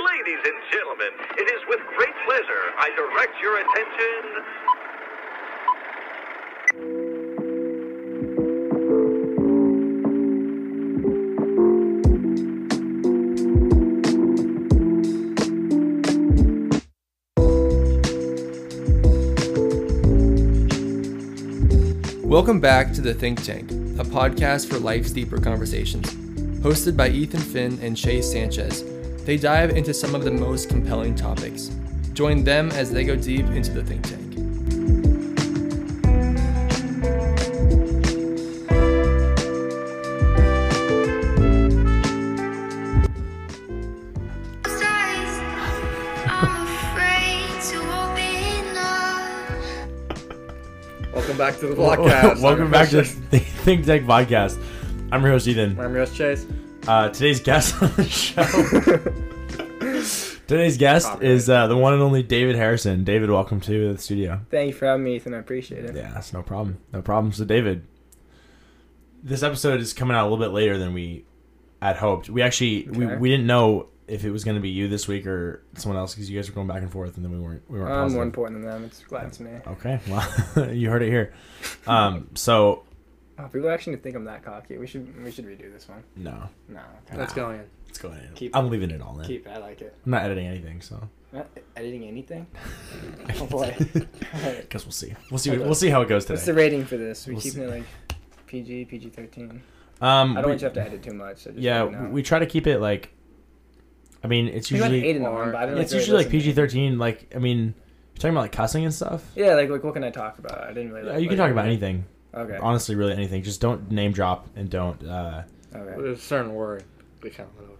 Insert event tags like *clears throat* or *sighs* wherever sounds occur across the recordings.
Ladies and gentlemen, it is with great pleasure I direct your attention. Welcome back to The Think Tank, a podcast for life's deeper conversations. Hosted by Ethan Finn and Chase Sanchez, they dive into some of the most compelling topics. Join them as they go deep into the think tank. Welcome back to the podcast. *laughs* Welcome back to the *laughs* Think Tank podcast. I'm your host Ethan. I'm your host Chase. Uh, today's guest *laughs* on the show. Today's guest is uh, the one and only David Harrison. David, welcome to the studio. Thank you for having me, Ethan. I appreciate it. Yeah, that's no problem. No problem. So, David, this episode is coming out a little bit later than we had hoped. We actually we, Okay. we didn't know if it was going to be you this week or someone else because you guys were going back and forth, and then we weren't we weren't. I'm positive. more important than them. It's glad it's me. Okay, well, *laughs* you heard it here. Um, so Oh, people actually think I'm that cocky. We should we should redo this one. no, No, okay. Let's go in. It's going in. Keep I'm leaving it all in. keep. it. I like it. I'm not editing anything, so Not editing anything. *laughs* Oh boy. Alright. *laughs* guess we'll see. We'll see. We'll see how it goes What's the rating for this? We We'll keeping see. it like PG, PG thirteen. Um, I don't we- want you to have to edit too much. So just yeah, let me know. we try to keep it like. I mean, it's We got usually eight in on, but I don't it's usually like PG thirteen. Like, I mean, you're talking about like cussing and stuff. Yeah, like like what can I talk about? I didn't really. Yeah, Like, you can like- talk about anything. Okay. Honestly, really anything. Just don't name drop and don't. uh Okay. There's a certain word we kind of went over that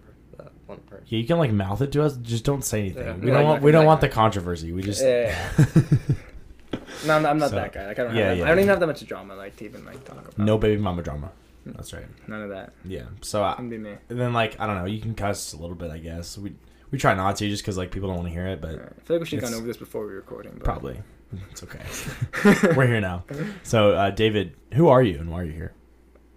one word. Yeah, you can like mouth it to us. Just don't say anything. Yeah. We don't like- want. We don't want the controversy. We just. Yeah, *laughs* No, I'm, I'm not So, that guy. Like I don't. yeah, have that, yeah. I don't even have that much drama. Like to even like talk about. no baby mama drama. That's right. None of that. Yeah. So Can be me. and then like I don't know. You can cuss a little bit, I guess. We we try not to just because like people don't want to hear it, but Alright. I feel like we should have gone over this before we were recording. But. Probably. *laughs* It's okay. *laughs* We're here now. So, uh, David, who are you and why are you here?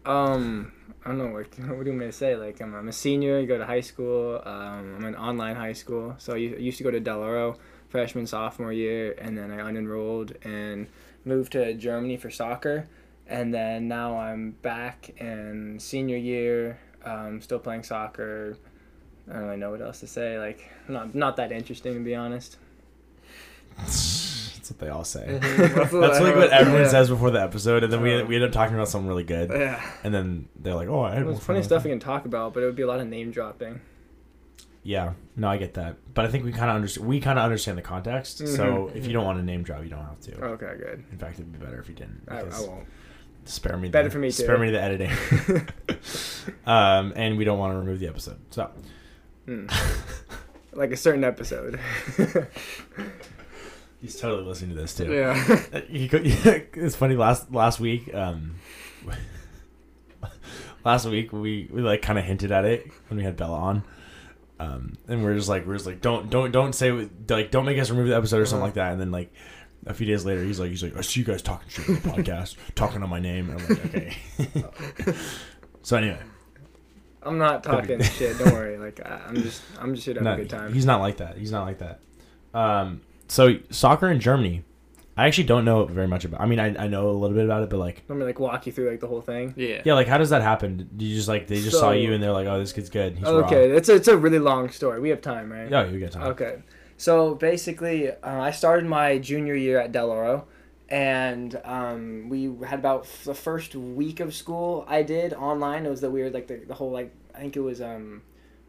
Um, I don't know what, *laughs* what do you want me to say. Like, I'm, I'm a senior. You go to high school. Um, I'm in online high school. So I used to go to Del Oro freshman sophomore year, and then I unenrolled and moved to Germany for soccer. And then now I'm back in senior year. Um, still playing soccer. I don't really know what else to say. Like, not not that interesting to be honest. *laughs* That's what they all say. *laughs* That's That's like what everyone yeah. says before the episode, and then we, we end up talking about something really good, Yeah. and then they're like, "Oh, I had There's more plenty of stuff with we can talk about, but it would be a lot of name dropping. Yeah, no, I get that, but I think we kind of understand. We kind of understand the context. So Mhm. if you don't want to name drop, you don't have to. Okay, good. In fact, it'd be better if you didn't. I, I won't. Spare me. Better the, for me, Spare too. me the editing. *laughs* um, and we don't want to remove the episode. So Hmm. *laughs* like a certain episode. He's totally listening to this too. Yeah. *laughs* Uh, he co- *laughs* it's funny last last week um *laughs* last week we we like kind of hinted at it when we had Bella on um and we're just like we're just like don't don't don't say like don't make us remove the episode or something like that and then like a few days later he's like he's like I see you guys talking shit on the podcast talking on my name and I'm like okay so anyway I'm not talking shit. Don't worry. Like I- I'm just I'm just here to have no, a good time. he's not like that he's not like that um so soccer in Germany I actually don't know very much about I mean I, I know a little bit about it but like Let me like walk you through like the whole thing. Yeah. Yeah, like how does that happen? Do you just like they just saw So- you and they're like, "Oh, this kid's good." He's Okay, it's a, it's a really long story. We have time, right? raw. Yeah, you get time. Okay. So basically, uh, I started my junior year at Del Oro, and um, we had about f- the first week of school I did online. It was the weird, like the, the whole like I think it was um,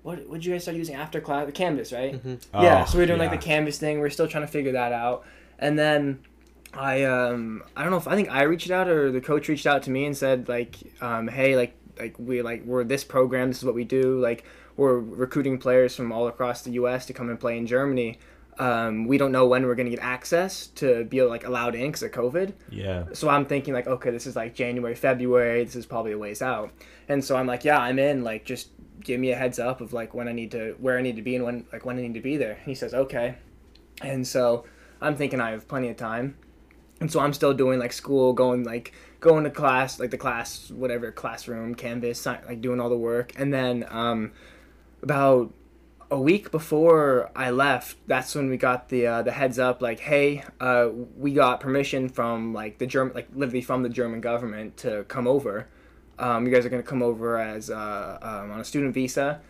what would you guys start using after class? The Canvas, right? yeah. Oh, So we are doing yeah. like the Canvas thing. We are still trying to figure that out, and then. I um I don't know if I think I reached out or the coach reached out to me and said like um hey like like we like we're this program this is what we do like we're recruiting players from all across the U.S. to come and play in Germany. Um, we don't know when we're gonna get access to be like allowed in because of COVID. Yeah. So I'm thinking like, okay, this is like January, February. This is probably a ways out. And so I'm like, yeah, I'm in. Like, just give me a heads up of like when I need to, where I need to be, and when like when I need to be there. He says, okay. And so I'm thinking I have plenty of time. And so I'm still doing like school, going like going to class, like the class, whatever classroom, canvas, like doing all the work. And then um, about a week before I left, that's when we got the uh, the heads up, like, hey, uh, we got permission from like the German, like literally from the German government to come over. Um, you guys are gonna come over as uh, um, on a student visa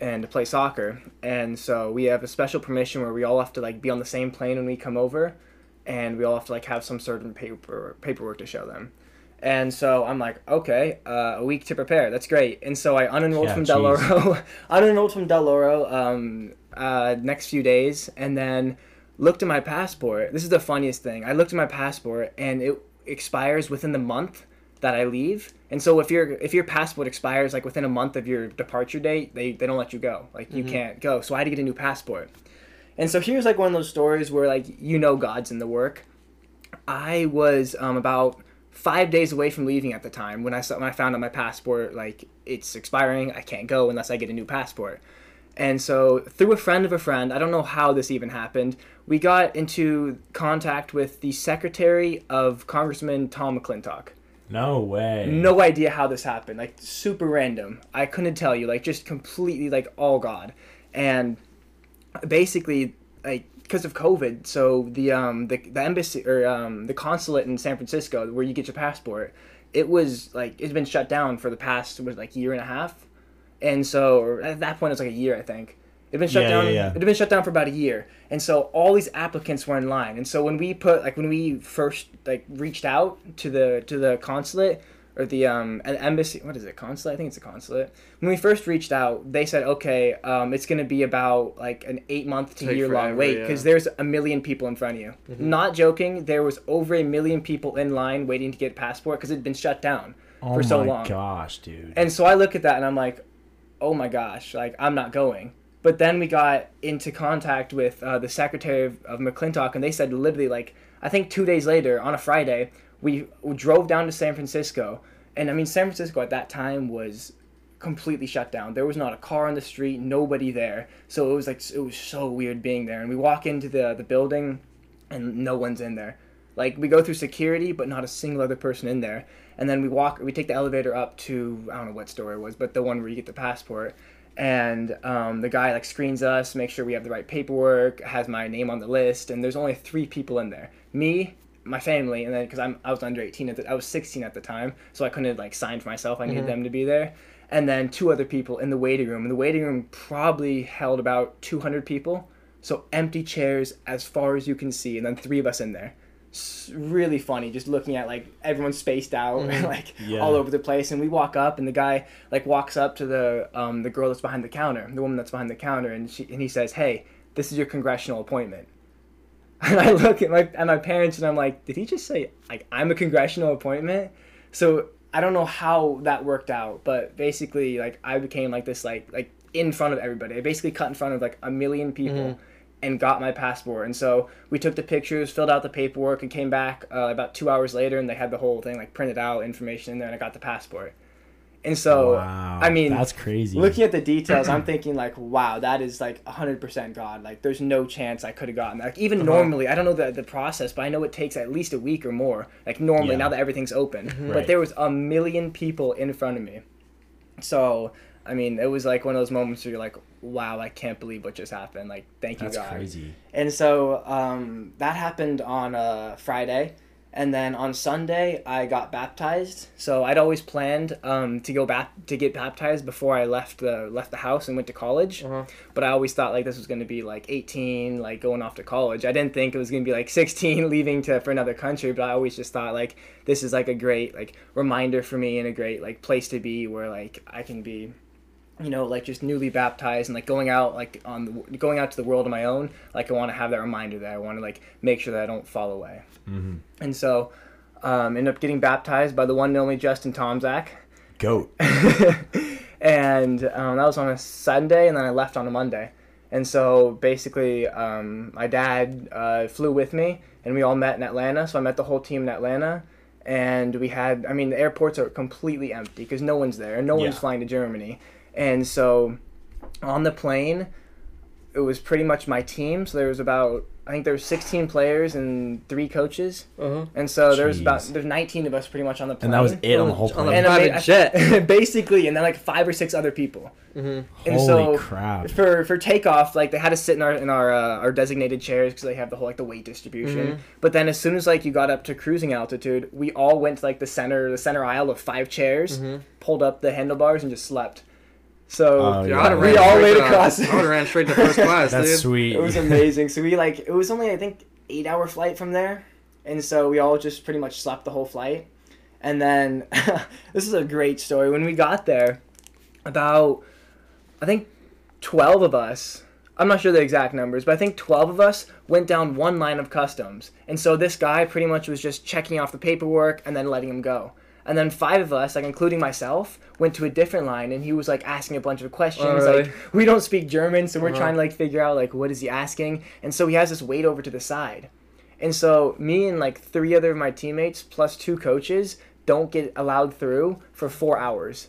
and to play soccer. And so we have a special permission where we all have to like be on the same plane when we come over, and we all have to like have some certain paper paperwork to show them. And so I'm like, okay, uh, a week to prepare. That's great. And so I unenrolled Yeah, from Del jeez. Oro, *laughs* unenrolled from Del Oro um, uh, next few days, and then looked at my passport. This is the funniest thing. I looked at my passport, and it expires within the month that I leave. And so if your if your passport expires like within a month of your departure date, they, they don't let you go. Like you can't go. So I had to get a new passport. And so here's like one of those stories where like you know God's in the work. I was um, about five days away from leaving at the time when I saw when I found out my passport like it's expiring. I can't go unless I get a new passport. And so through a friend of a friend, I don't know how this even happened, we got into contact with the secretary of Congressman Tom McClintock. No way. No idea how this happened. Like super random. I couldn't tell you. Like just completely like all God. And basically like because of COVID, so the um the, the embassy or um the consulate in San Francisco where you get your passport, it was like it's been shut down for the past was like year and a half, and so at that point it was like a year I think. It'd been shut Yeah, down. yeah, yeah. It'd been shut down for about a year, and so all these applicants were in line. And so when we put like when we first like reached out to the to the consulate or the um an embassy, what is it consulate? I think it's a consulate. When we first reached out, they said okay, um, it's gonna be about like an eight month to year long wait because there's a million people in front of you. Not joking, there was over a million people in line waiting to get a passport because it'd been shut down oh for so long. Oh my long. gosh, dude. And so I look at that and I'm like, oh my gosh, like I'm not going. But then we got into contact with uh, the secretary of, of McClintock, and they said literally like I think two days later on a Friday we, we drove down to San Francisco, and I mean San Francisco at that time was completely shut down. There was not a car on the street, nobody there. So it was like it was so weird being there. And we walk into the the building, and no one's in there. Like we go through security, but not a single other person in there. And then we walk, we take the elevator up to I don't know what store it was, but the one where you get the passport. And um, the guy like screens us, makes sure we have the right paperwork, has my name on the list, and there's only three people in there: me, my family, and then because I'm I was under 18 at the I was 16 at the time, so I couldn't like sign for myself. I needed them to be there, and then two other people in the waiting room. And the waiting room probably held about 200 people, so empty chairs as far as you can see, and then three of us in there. Really funny, just looking at like everyone's spaced out, *laughs* like Yeah. all over the place. And we walk up, and the guy like walks up to the um, the girl that's behind the counter, the woman that's behind the counter, and she and he says, "Hey, this is your congressional appointment." *laughs* And I look at my at my parents, and I'm like, "Did he just say like I'm a congressional appointment?" So I don't know how that worked out, but basically, like I became like this like like in front of everybody. I basically cut in front of like a million people. And got my passport, and so we took the pictures, filled out the paperwork, and came back uh, about two hours later, and they had the whole thing like printed out, information in there, and I got the passport. And so, wow. I mean, that's crazy. looking at the details, I'm *clears throat* thinking like, wow, that is like 100% God. Like, there's no chance I could have gotten that. Like, even normally, I don't know the, the process, but I know it takes at least a week or more. Like, normally, Yeah. now that everything's open. But Right. there was a million people in front of me. So, I mean, it was like one of those moments where you're like, wow, I can't believe what just happened. Like, thank you, that's God. crazy. And so um, that happened on uh, Friday. And then on Sunday, I got baptized. So I'd always planned um, to go back to get baptized before I left the left the house and went to college. Uh-huh. But I always thought like this was going to be like 18, like going off to college. I didn't think it was going to be like *laughs* 16, leaving to for another country. But I always just thought like this is like a great like reminder for me and a great like place to be where like I can be you know, like just newly baptized and like going out like on the, going out to the world on my own. Like I want to have that reminder that I want to like make sure that I don't fall away. Mm-hmm. And so, um, ended up getting baptized by the one and only Justin Tomzak. Goat. *laughs* and um, that was on a Sunday, and then I left on a Monday. And so basically, um, my dad uh, flew with me, and we all met in Atlanta. So I met the whole team in Atlanta, and we had. I mean, the airports are completely empty because no one's there, and no one's flying to Germany. And so, on the plane, it was pretty much my team. So there was about I think there was 16 players and three coaches, Uh-huh. and so there was about there's 19 of us pretty much on the plane. And that was it on the whole On the plane. Private jet. *laughs* basically, and then like five or six other people. Mhm. And Holy so crap! for for takeoff, like they had to sit in our in our uh, our designated chairs because they have the whole like the weight distribution. Mhm. But then as soon as like you got up to cruising altitude, we all went to like the center the center aisle of five chairs, Mhm. pulled up the handlebars, and just slept. So oh, oh, Yeah, yeah. I'd have We ran all straight laid to- across. I would have ran straight to first *laughs* class, That's dude. sweet. it was amazing. so we like it was only I think eight hour flight from there, and so we all just pretty much slept the whole flight. And then *laughs* this is a great story. When we got there, about I think twelve of us. I'm not sure the exact numbers, but I think 12 of us went down one line of customs. And so this guy pretty much was just checking off the paperwork and then letting him go. And then five of us, like including myself, went to a different line and he was like asking a bunch of questions. Oh, really? Like we don't speak German, so we're Uh-huh. trying to like figure out like what is he asking. And so he has this wait over to the side. And so me and like three other of my teammates plus two coaches don't get allowed through for four hours.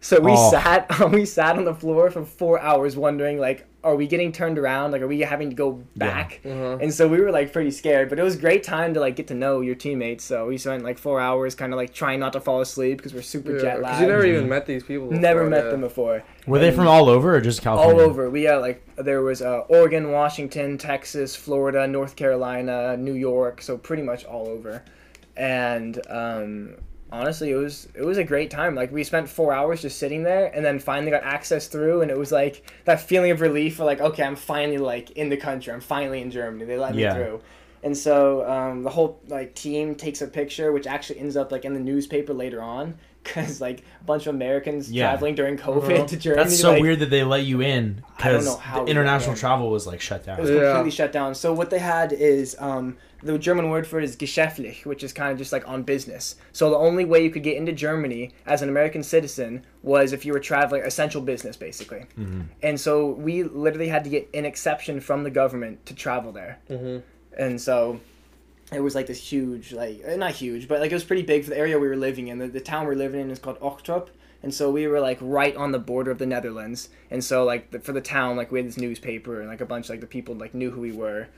So we Oh. sat *laughs* we sat on the floor for four hours wondering like are we getting turned around like are we having to go back Uh-huh. and so we were like pretty scared but it was a great time to like get to know your teammates so we spent like four hours kind of like trying not to fall asleep because we're super jet lagged you never even met these people. never met yeah. them before Were they from all over or just California? all over we had like there was uh, oregon washington texas florida north carolina new york so pretty much all over and um, honestly it was it was a great time like we spent four hours just sitting there and then finally got access through and it was like that feeling of relief for like okay i'm finally like in the country i'm finally in germany they let me Yeah. through and so um, the whole like team takes a picture which actually ends up like in the newspaper later on *laughs* because like a bunch of americans Yeah. traveling during covid Uh-huh. to germany That's so like, weird that they let you in because know how we got international travel was like shut down. It was Yeah. completely shut down. So what they had is um, the German word for it is geschäftlich, which is kind of just like on business. So the only way you could get into Germany as an American citizen was if you were traveling essential business, basically. Mm-hmm. And so we literally had to get an exception from the government to travel there. Mhm. And so it was like this huge, like eh, not huge, but like it was pretty big for the area we were living in. The, the town we are living in is called Ochtrup. And so we were like right on the border of the Netherlands, and so like the, for the town, like we had this newspaper, and like a bunch like the people like knew who we were.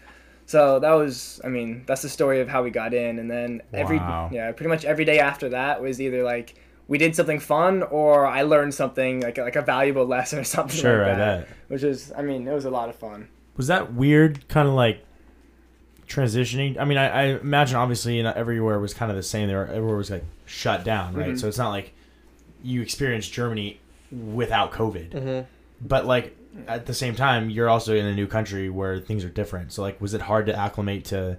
So that was, I mean, that's the story of how we got in, and then every Wow. yeah, pretty much every day after that was either like we did something fun or I learned something like like a valuable *laughs* lesson or something Sure, like I that. bet. Which is, I mean, it was a lot of fun. Was that weird? Kind of like transitioning. I mean, I, I imagine obviously not everywhere was kind of the same. There, everywhere was like shut down, right? Mhm. So it's not like you experienced Germany without COVID, Mhm. but like at the same time, you're also in a new country where things are different. So like, was it hard to acclimate to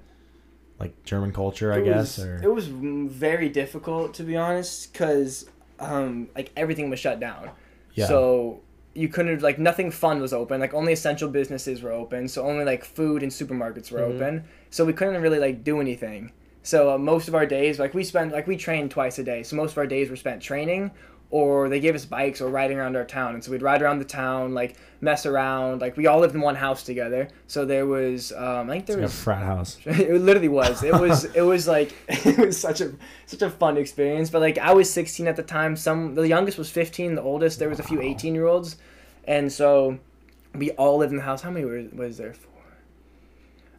like German culture? I It guess, was, or it was very difficult to be honest, because um, like everything was shut down. yeah, So you couldn't like nothing fun was open. Like only essential businesses were open. So only like food and supermarkets were Mhm. open. So we couldn't really like do anything. So uh, most of our days, like we spent like we trained twice a day. So most of our days were spent training, or they gave us bikes or riding around our town. And so we'd ride around the town, like mess around. Like we all lived in one house together. So there was um, I think there like a frat house. *laughs* it literally was. It was. It was like *laughs* it was such a such a fun experience. But like I was 16 at the time. Some the youngest was 15. The oldest there was a few 18 year olds, and so we all lived in the house. How many were was there? Four.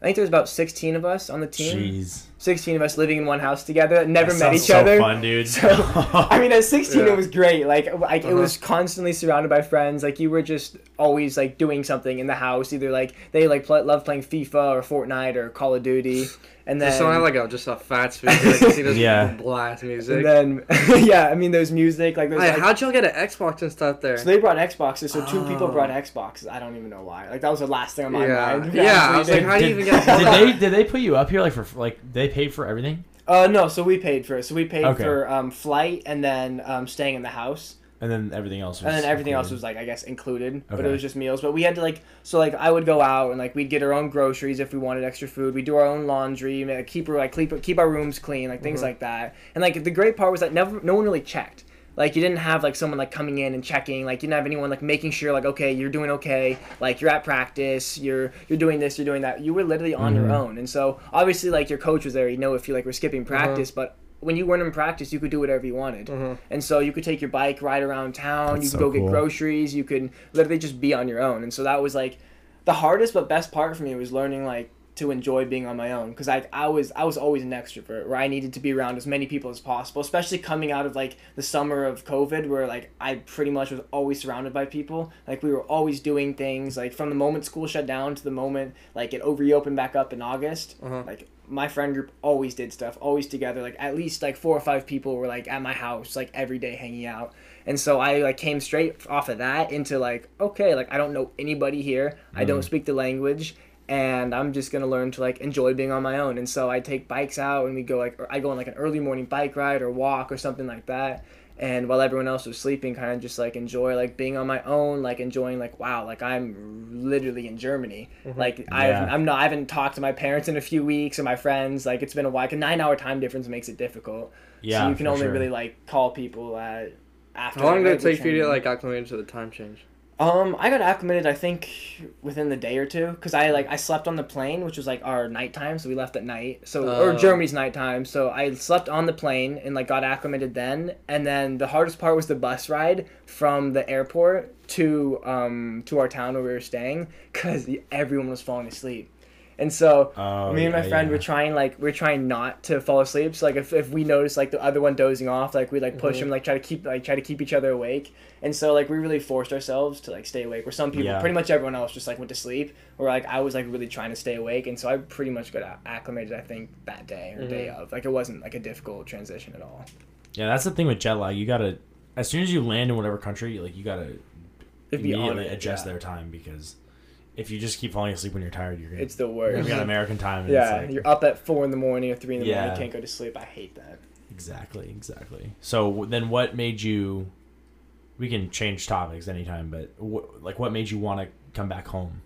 I think there was about 16 of us on the team. Jeez, 16 of us living in one house together. Never That met sounds each so other. Fun, *laughs* dude. So, I mean, at 16, Yeah. it was great. Like, like it Uh-huh. was constantly surrounded by friends. Like, you were just always like doing something in the house. Either like they like pl- love playing FIFA or Fortnite or Call of Duty, *sighs* and then Just someone had like a just a fat speaker. Like, see this *laughs* Yeah. blast music. and then *laughs* yeah, I mean, there's music. Like, there's Hey, like, how'd y'all get an Xbox and stuff there? so they brought Xboxes. So two people Oh. brought Xboxes. I don't even know why. Like that was the last thing on my Yeah. mind. Yeah, I was like, Honestly. how do you even get? did they did they put you up here like for like they paid for everything Uh, no. So we paid for it. So we paid Okay. for um flight and then um staying in the house. and then everything else was and then everything else included? was like I guess included, but Okay. it was just meals. But we had to like so like I would go out and like we'd get our own groceries if we wanted extra food. We would do our own laundry, ma- keep our like keep keep our rooms clean, like things Mhm. like that. And like the great part was that never no one really checked. Like you didn't have like someone like coming in and checking. Like you didn't have anyone like making sure like okay you're doing okay. Like you're at practice. You're you're doing this. You're doing that. You were literally on your Mhm. own. And so obviously like your coach was there. You know if you like were skipping Uh-huh. practice, but when you weren't in practice, you could do whatever you wanted. Mhm. And so you could take your bike, ride around town. That's you could so go get groceries. You could literally just be on your own. And so that was like, the hardest but best part for me was learning like to enjoy being on my own because I, I was I was always an extrovert where I needed to be around as many people as possible especially coming out of like the summer of COVID where like I pretty much was always surrounded by people. Like we were always doing things like from the moment school shut down to the moment like it over reopened back up in August Uh-huh. like my friend group always did stuff always together like at least like four or five people were like at my house like every day hanging out. And so I like came straight off of that into like okay like I don't know anybody here. I don't speak the language and I'm just gonna learn to like enjoy being on my own. And so I take bikes out and we go like or I go on like an early morning bike ride or walk or something like that. And while everyone else was sleeping, kind of just like enjoy like being on my own, like enjoying like wow, like I'm literally in Germany. Mm-hmm. Like I Yeah. I'm not I haven't talked to my parents in a few weeks or my friends. Like it's been a while. Like, a nine hour time difference makes it difficult. Yeah, so you can only sure. really like call people at after. How long like, did it regular take for you to like acclimate to the time change? Um, I got acclimated. I think within the day or two, because I like I slept on the plane, which was like our nighttime, so we left at night. So or Oh. Germany's nighttime. So I slept on the plane and like got acclimated then. And then the hardest part was the bus ride from the airport to um to our town where we were staying, because everyone was falling asleep. And so Oh, me and my yeah, friend yeah. were trying like we're trying not to fall asleep. So like if, if we notice like the other one dozing off, like we like push Mm-hmm. him, like try to keep like try to keep each other awake. And so like we really forced ourselves to like stay awake. Where some people, Yeah. pretty much everyone else, just like went to sleep. Where like I was like really trying to stay awake, and so I pretty much got acclimated. I think that day or day Mm-hmm. of. Like it wasn't like a difficult transition at all. Yeah, that's the thing with jet lag. You gotta, as soon as you land in whatever country, like you gotta It'd be on immediately it, adjust their time because if you just keep falling asleep when you're tired, you're gonna, It's the you're worst. be on American time. And yeah, it's like, you're up at four in the morning or three in the morning. Yeah. morning, can't go to sleep. I hate that. Exactly, exactly. So then, what made you? We can change topics anytime, but wh- like, what made you want to come back home?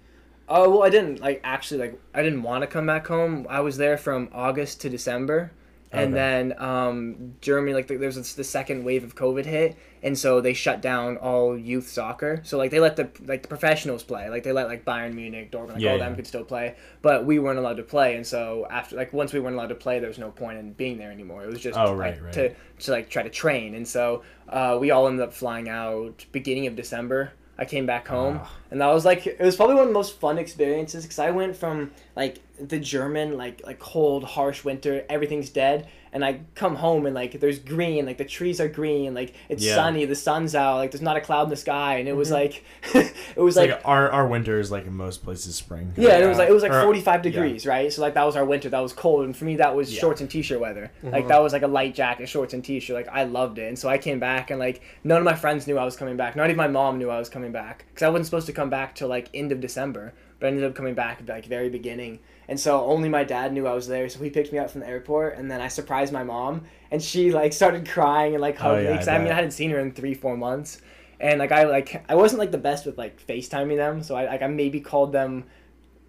Oh well, I didn't like actually like I didn't want to come back home. I was there from August to December, and Okay. then um, Germany like the, there was this, the second wave of COVID hit, and so they shut down all youth soccer. So like they let the like the professionals play, like they let like Bayern Munich, Dortmund, like Yeah, all yeah. them could still play, but we weren't allowed to play. And so after like once we weren't allowed to play, there was no point in being there anymore. It was just Oh, like, right, right. to to like try to train. And so uh, we all ended up flying out beginning of December. I came back home, Ah. and that was like it was probably one of the most fun experiences because I went from like the German like like cold harsh winter, everything's dead, and I come home and like there's green, like the trees are green, like it's Yeah. sunny, the sun's out, like there's not a cloud in the sky, and it was mm-hmm. like *laughs* it was like, like. our our winter is like in most places spring. yeah, and it was like it was like Or- 45 yeah. degrees, right? So like that was our winter. That was cold, and for me that was Yeah. shorts and t-shirt weather. Like mm-hmm. that was like a light jacket, shorts and t-shirt. Like I loved it, and so I came back, and like none of my friends knew I was coming back. Not even my mom knew I was coming back because I wasn't supposed to come back till like end of December, but I ended up coming back at like very beginning. And so only my dad knew I was there, so he picked me up from the airport, and then I surprised my mom, and she like started crying and like Oh, hugged yeah, me because I, mean. I hadn't seen her in three four months, and like I like I wasn't like the best with like FaceTiming them, so I like I maybe called them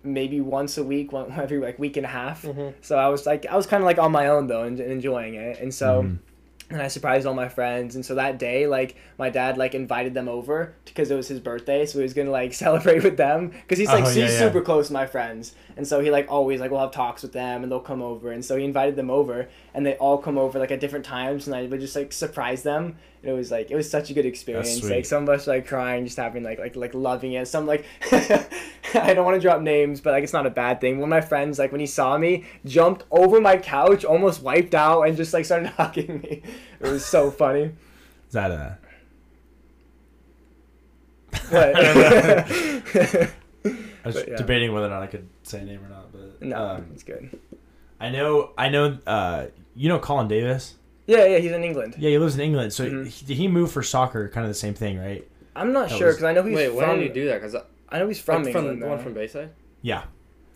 maybe once a week, one, *laughs* every like week and a half. So I was like, I was kind of like on my own though and, and enjoying it. And so, Mhm. And I surprised all my friends. And so that day, like my dad like invited them over because it was his birthday, so he was gonna like *laughs* celebrate with them because he's like Oh, he's yeah, yeah. super close to my friends. And so he like always like we'll have talks with them and they'll come over. And so he invited them over and they all come over like at different times and I would just like surprise them. It was like it was such a good experience. Like some of us like crying, just having like like like loving it. Some like *laughs* I don't want to drop names, but like it's not a bad thing. One of my friends like when he saw me, jumped over my couch, almost wiped out, and just like started *laughs* hugging me. It was so funny. Is that a? But *laughs* I was But, yeah. debating whether or not I could say a name or not, but no, um, it's good. I know, I know. Uh, you know Colin Davis? Yeah, yeah, he's in England. Yeah, he lives in England. So Mhm. he, did he move for soccer? Kind of the same thing, right? I'm not That sure was- because I know he's Wait, when from. did he do that? Because I know he's from from, England. the one from Bayside. Yeah,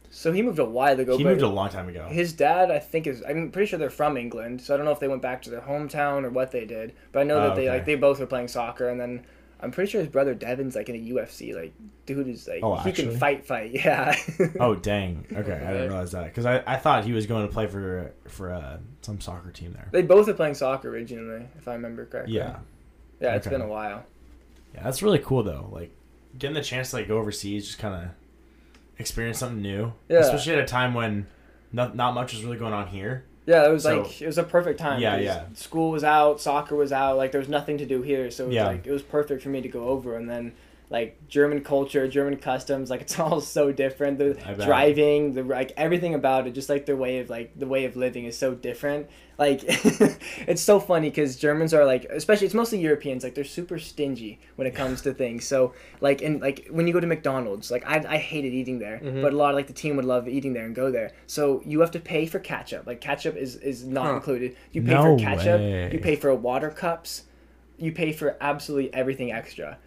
so he moved a while ago. he moved a long time ago. His dad, I think, is. I'm pretty sure they're from England, so I don't know if they went back to their hometown or what they did. But I know Oh, that they okay. like they both were playing soccer, and then I'm pretty sure his brother Devin's like in a UFC. Like, dude is like Oh, he actually? can fight, fight. *laughs* Yeah. Oh dang! Okay, I didn't realize that because I, I thought he was going to play for for uh, some soccer team there. They both are playing soccer originally, if I remember correctly. Yeah, Yeah, it's Okay. been a while. yeah, that's really cool though. Like getting the chance to like go overseas, just kind of experience something new. Yeah. Especially at a time when not not much was really going on here. Yeah, it was So- like it was a perfect time. Yeah, yeah. School was out, soccer was out, like there was nothing to do here, so it was Yeah. like it was perfect for me to go over and then like German culture, German customs, like it's *laughs* all so different. The driving, the like everything about it, just like their way of like the way of living is so different. Like *laughs* it's so funny because Germans are like, especially it's mostly Europeans, like they're super stingy when it comes to things. So like and like when you go to McDonald's, like I, I hated eating there, Mhm. but a lot of like the team would love eating there and go there. So you have to pay for ketchup. Like ketchup is is not Huh. included. You pay No for ketchup. way. You pay for water cups. You pay for absolutely everything extra.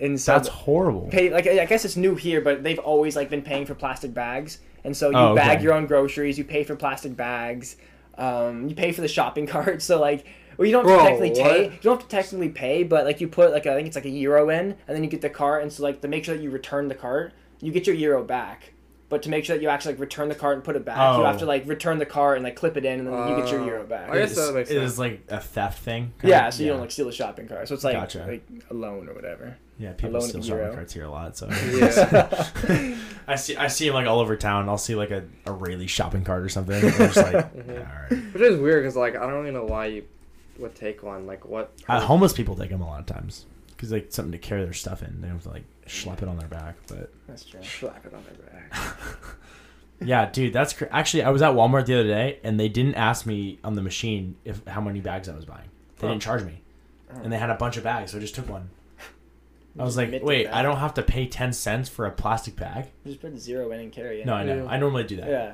And so That's horrible. pay like I guess it's new here, but they've always like been paying for plastic bags, and so you Oh, okay. bag your own groceries. You pay for plastic bags. Um, you pay for the shopping *laughs* cart. So like, well, you don't have to Bro, technically pay. You don't have to technically pay, but like you put like I think it's like a euro in, and then you get the cart, and so like to make sure that you return the cart, you get your euro back. But to make sure that you actually like return the cart and put it back, you Oh. have to like return the cart and like clip it in, and then you get your Uh, euro back. I guess It's- that makes sense. is like a theft thing. kinda? yeah, so you don't like steal a shopping cart. So it's like Gotcha. like a loan or whatever. Yeah, people still steal in shopping carts here a lot. So Yeah. *laughs* I see I see them like all over town. I'll see like a, a Rayleigh shopping cart or something. And I'm just like, *laughs* Mhm. yeah, all right. Which is weird because like I don't even know why you would take one. Like what? Uh, homeless people take them a lot of times because like something to carry their stuff in. They don't have to like schlep it on their back. But That's true. Slap it on their back. *laughs* yeah, dude, that's cr- actually I was at Walmart the other day and they didn't ask me on the machine if how many bags I was buying. They Huh. didn't charge me, and they had a bunch of bags, so I just took one. I was like, wait. I don't have to pay ten cents for a plastic bag. Just put zero in and carry it. No, I know. Yeah. I normally do that. Yeah.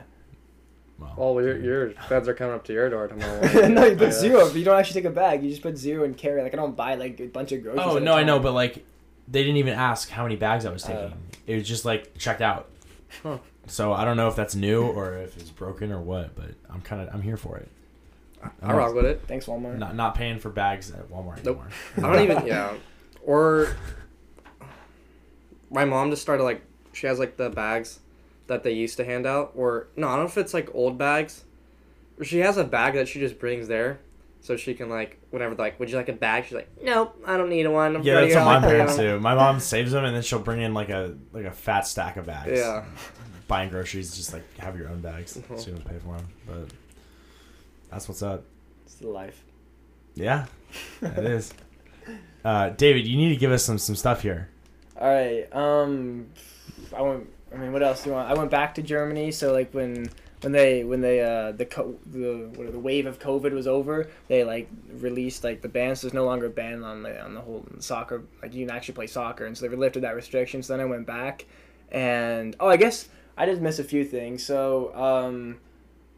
Well, Oh, well, your, your feds are coming up to your door tomorrow. *laughs* no, you put zero, but you don't actually take a bag. You just put zero and carry. Like I don't buy like a bunch of groceries. Oh no, I know, but like they didn't even ask how many bags I was uh. taking. Oh. it was just like checked out. Huh. So I don't know if that's new or if it's broken or what, but I'm kind of I'm here for it. I rock with it. Thanks, Walmart. Not not paying for bags at Walmart Nope. anymore. I don't even. Yeah. Or my mom just started like she has like the bags that they used to hand out. Or no, I don't know if it's like old bags. She has a bag that she just brings there. So she can like whenever like would you like a bag? She's like nope I don't need one. I'm Yeah, that's what my parents *laughs* do. My mom saves them and then she'll bring in like a like a fat stack of bags. Yeah. *laughs* Buying groceries, just like have your own bags. Mhm. So you don't pay for them. But that's what's up. It's the life. Yeah, it is. Uh, David, you need to give us some some stuff here. All right. Um, I went. I mean, what else do you want? I went back to Germany. So like when when they when they uh the co- the what, the wave of COVID was over, they like released like the ban. So there's no longer a ban on the on the whole soccer. Like you can actually play soccer, and so they lifted that restriction. So then I went back, and oh, I guess I did miss a few things. So um.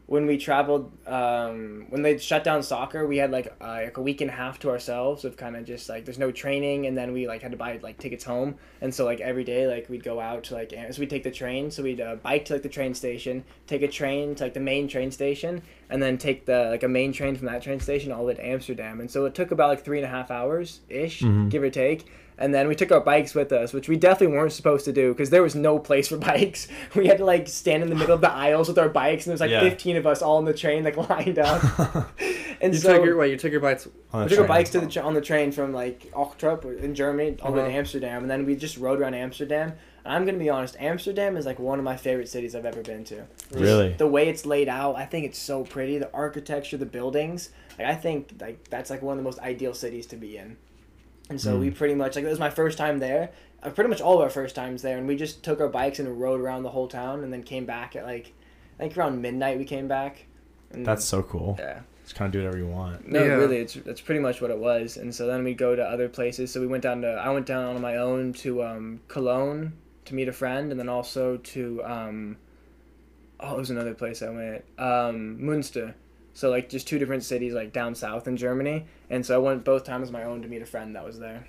When we traveled, um, when they shut down soccer, we had like, uh, like a week and a half to ourselves of kind of just like there's no training, and then we like had to buy like tickets home, and so like every day like we'd go out to like so we'd take the train. So we'd uh, bike to like the train station take a train to like the main train station and then take the like a main train from that train station all the way to amsterdam. And so it took about like three and a half hours ish Mhm. give or take and then we took our bikes with us which we definitely weren't supposed to do because there was no place for *laughs* bikes we had to like stand in the middle of the aisles with our bikes and there's like Yeah. 15 of us all in the train like lined up *laughs* and You so took your wait. You took your bites. On we the took our bikes to the on the train from like Ochtrup in Germany all the way to Uh-huh. Amsterdam, and then we just rode around Amsterdam. And I'm gonna be honest, Amsterdam is like one of my favorite cities I've ever been to. Really? The way it's laid out, I think it's so pretty. The architecture, the buildings, like I think like that's like one of the most ideal cities to be in. And so Mm. we pretty much like it was my first time there. Uh, pretty much all of our first times there, and we just took our bikes and rode around the whole town, and then came back at like I think around midnight we came back. And That's so cool. yeah. Just kind of do whatever you want. No, Yeah. really, it's that's pretty much what it was. And so then we go to other places. So we went down to I went down on my own to um, Cologne to meet a friend, and then also to um, oh, it was another place I went um, Munster. So like just two different cities like down south in Germany. And so I went both times my own to meet a friend that was there.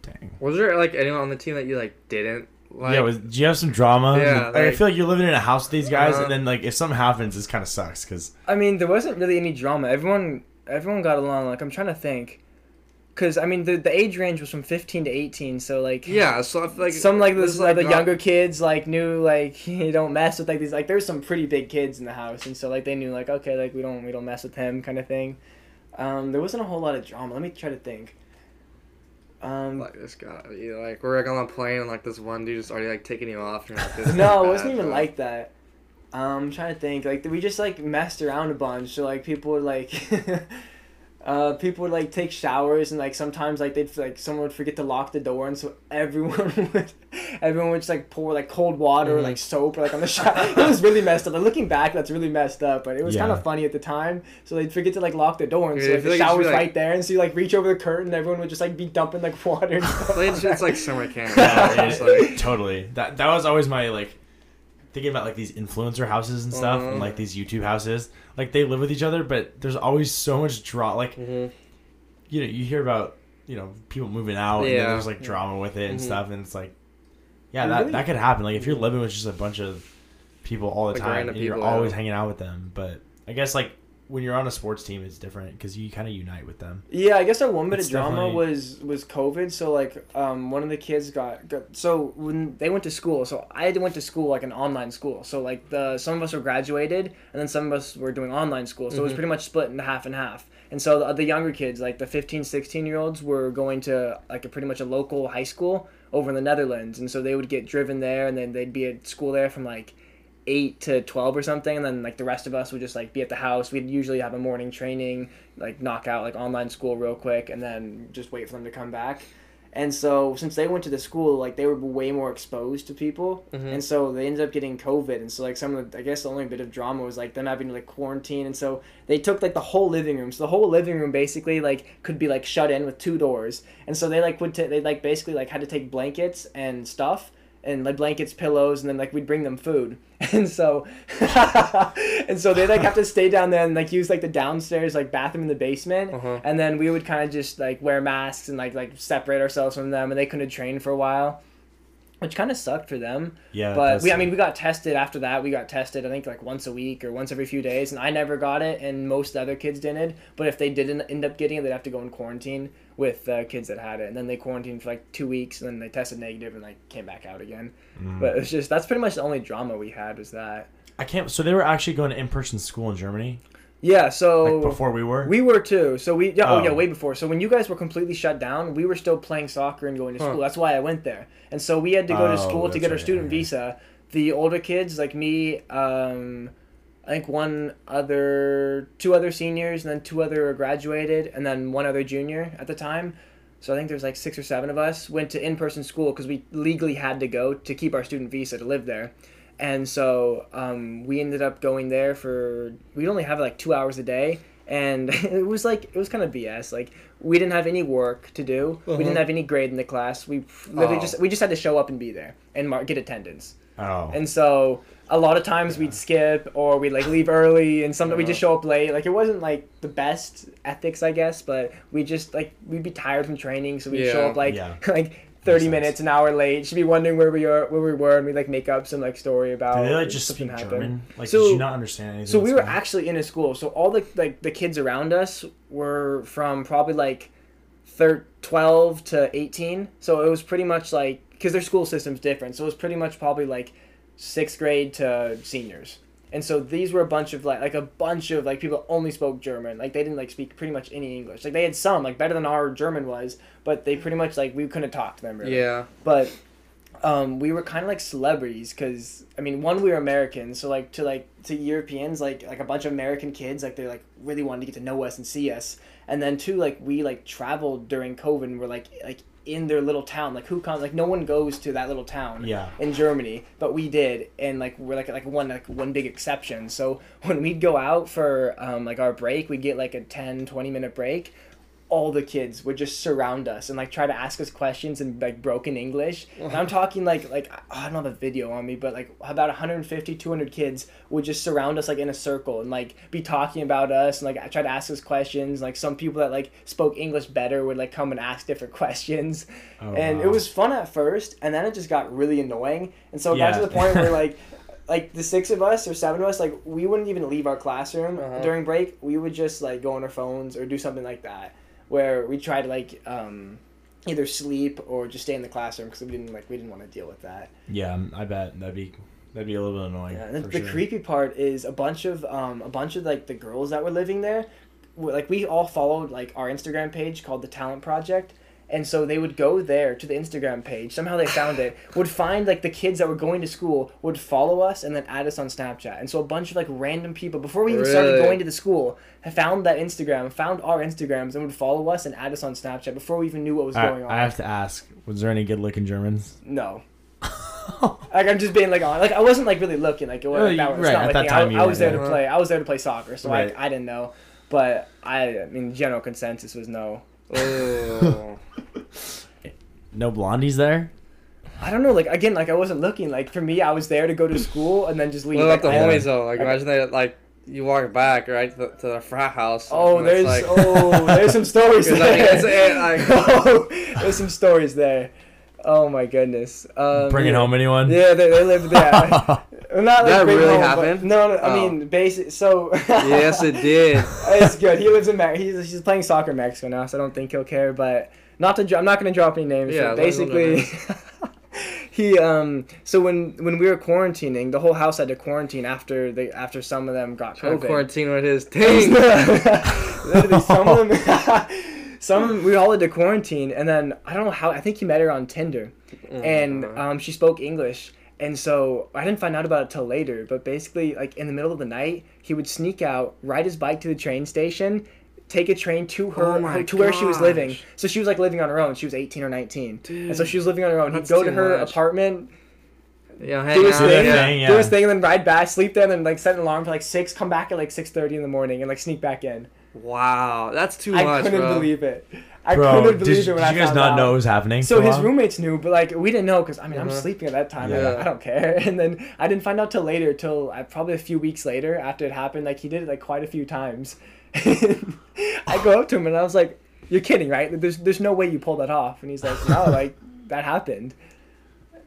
Dang. Was there like anyone on the team that you like didn't like? yeah, was, do you have some drama? Yeah, Like, I feel like you're living in a house with these guys, Uh-huh. and then like if something happens, it kind of sucks because I mean, there wasn't really any drama. Everyone everyone got along. Like I'm trying to think. Cause I mean the, the age range was from 15 to 18, so like yeah. So I feel like some like this is, like the younger kids like knew like *laughs* you don't mess with like these like there's some pretty big kids in the house and so like they knew like okay like we don't we don't mess with him kind of thing um there wasn't a whole lot of drama let me try to think um Like this guy, you like we're like on a plane and like this one dude is already like taking you off. And like, this *laughs* no it wasn't even bro. like that um I'm trying to think like we just like messed around a bunch so like people would like *laughs* Uh, people would like take showers and like sometimes like they'd like someone would forget to lock the door and so everyone *laughs* would everyone would just like pour like cold water or Mhm. like soap or like on the shower. *laughs* it was really messed up. Like, looking back, that's really messed up, but it was kind of funny at the time. So they'd forget to like lock the door and so Yeah, I like, the like shower's like- right there and so you like reach over the curtain, everyone would just like be dumping like water. And *laughs* stuff it's, it's like summer camp. Yeah, It's it- like- totally. That that was always my like thinking about like these influencer houses and stuff, and Mhm. like these YouTube houses. Like they live with each other, but there's always so much draw. Like Mhm. you know, you hear about you know people moving out, and then there's like drama with it and Mhm. stuff, and it's like, yeah, that really- that could happen. Like if you're living with just a bunch of people all the Like time, and you're always yeah. hanging out with them. But I guess like when you're on a sports team, it's different because you kind of unite with them. Yeah, I guess our one bit It's of drama definitely- was was COVID. So like, um, one of the kids got, got so when they went to school. So I went to school like an online school. So like the some of us were graduated, and then some of us were doing online school. So it was Mhm. pretty much split into half and half. And so the, the younger kids, like the 15, 16 year olds, were going to like a pretty much a local high school over in the Netherlands, and so they would get driven there, and then they'd be at school there from like eight to twelve or something, and then like the rest of us would just like be at the house. We'd usually have a morning training, like knock out like online school real quick, and then just wait for them to come back. And so since they went to the school, like they were way more exposed to people, Mhm. and so they ended up getting COVID. And so like some of the, I guess the only bit of drama was like them having to like quarantine, and so they took like the whole living room. So the whole living room basically like could be like shut in with two doors, and so they like would ta they like basically like had to take blankets and stuff and like blankets, pillows, and then like we'd bring them food. *laughs* And so, *laughs* and so they like have to stay down there and like use like the downstairs like bathroom in the basement. Uh-huh. And then we would kind of just like wear masks and like like separate ourselves from them, and they couldn't train for a while, which kind of sucked for them. Yeah, But we, I mean, we got tested after that. We got tested, I think, like once a week or once every few days, and I never got it, and most other kids didn't. But if they didn't end up getting it, they'd have to go in quarantine with the kids that had it, and then they quarantined for like two weeks, and then they tested negative and like came back out again. Mm. But it's just that's pretty much the only drama we had was that. I can't. So they were actually going to in-person school in Germany, Yeah, so like before we were. We were too. So we yeah, oh. yeah Oh. way before. So when you guys were completely shut down, we were still playing soccer and going to Huh. school. That's why I went there. And so we had to go to Oh, school to get our right, student okay. visa. The older kids like me, um, I think one other, two other seniors, and then two other graduated, and then one other junior at the time. So I think there's like six or seven of us went to in-person school because we legally had to go to keep our student visa to live there. And so um, we ended up going there for we'd only have like two hours a day, and *laughs* it was like it was kind of BS. Like we didn't have any work to do. We Uh-huh. didn't have any grade in the class. We literally Oh. just we just had to show up and be there and mark, get attendance. oh, And so a lot of times we'd skip or we'd like leave early, and sometimes we'd just show up late. Like it wasn't like the best ethics, I guess, but we just like we'd be tired from training, so we'd show up like Yeah. *laughs* like. 30 sense. minutes, an hour late. She'd be wondering where we are, where we were, and we'd like make up some like story about. did they like just speak happened. German? Like, So- did you not understand anything? So we were going actually in a school. So all the like the kids around us were from probably like thir- 12 to 18. So it was pretty much like because their school system's different. So it was pretty much probably like sixth grade to seniors. And so these were a bunch of like like a bunch of like people only spoke German. Like they didn't like speak pretty much any English. Like they had some like better than our German was, but they pretty much like we couldn't talk to them really Yeah. but um, we were kind of like celebrities because I mean, one we were Americans, so like to like to Europeans, like like a bunch of American kids, like they like really wanted to get to know us and see us, and then two, like we like traveled during COVID and we're like like in their little town, like who comes, like no one goes to that little town Yeah. in Germany, but we did, and like we're like like one like one big exception. So *laughs* when we'd go out for um, like our break, we'd get like a 10, 20 minute break. All the kids would just surround us and like try to ask us questions in like broken English. And I'm talking like like I don't have a video on me, but like about 150, 200 kids would just surround us like in a circle and like be talking about us and like try to ask us questions. Like some people that like spoke English better would like come and ask different *laughs* questions Oh, and wow. it was fun at first and then it just got really annoying and so it got to the point where *laughs* like like the six of us or seven of us like we wouldn't even leave our classroom Uh-huh. during break we would just like go on our phones or do something like that where we tried to like um either sleep or just stay in the classroom because we didn't like we didn't want to deal with that Yeah, um, I bet that'd be that'd be a little bit annoying. yeah, the sure. creepy part is a bunch of um, a bunch of like the girls that were living there. Like we all followed like our Instagram page called the Talent Project, And so they would go there to the Instagram page. Somehow they found it. *laughs* Would find like the kids that were going to school would follow us and then add us on Snapchat. And so a bunch of like random people before we even started going to the school found that Instagram, found our Instagrams, and would follow us and add us on Snapchat before we even knew what was I, going on. I have to ask: Was there any good looking Germans? No. *laughs* like I'm just being like on like I wasn't like really looking like it was like, that was right, not at that time I, I was there to play. I was there to play soccer, so Right. I I didn't know. But I, I mean general consensus was no. Oh. *laughs* No blondies there. I don't know like again like I wasn't looking like for me I was there to go to school and then just leave. what Like, about the homies though? Like imagine that like you walk back right to the, to the frat house. Oh, there's like, oh, there's some stories *laughs* 'Cause, like, there. it's, eh, like- *laughs* oh, there's some stories there. Oh my goodness. Um, Bringing yeah. home anyone? Yeah, they, they lived there. *laughs* Not like That bring really home, happened? No, no. I Oh. mean, basic. So. *laughs* yes, it did. it's good. He lives in Mexico. He's, he's playing soccer in Mexico now, so I don't think he'll care. But not to. I'm not going to drop any names. Yeah, but as long as we'll basically, *laughs* he um. So when when we were quarantining, the whole house had to quarantine after they after some of them got Trying COVID. quarantine with his thing. Some of them. Some we all had to quarantine, and then I don't know how. I think he met her on Tinder, and um, she spoke English. And so I didn't find out about it till later. But basically, like in the middle of the night, he would sneak out, ride his bike to the train station, take a train to her, Oh her- to where she was living. So she was like living on her own. She was 18 or 19, and so she was living on her own. He'd that's go to too her much. apartment, Yeah, hang do his out. thing, Yeah. Yeah. do his thing, and then ride back, sleep there, and then like set an alarm for like six, come back at like 6:30 in the morning, and like sneak back in. Wow, that's too I much, I couldn't bro. believe it. I Bro, couldn't believe did it when you I you guys found not out. know it was happening? So his while? roommates knew, but like we didn't know because I mean I'm Uh-huh. sleeping at that time. Yeah. Like, I don't care. *laughs* And then I didn't find out till later, till uh, probably a few weeks later after it happened. Like he did it like quite a few times. *laughs* I go up to him and I was like, "You're kidding, right? There's there's no way you pulled that off." And he's like, "No, *laughs* like that happened."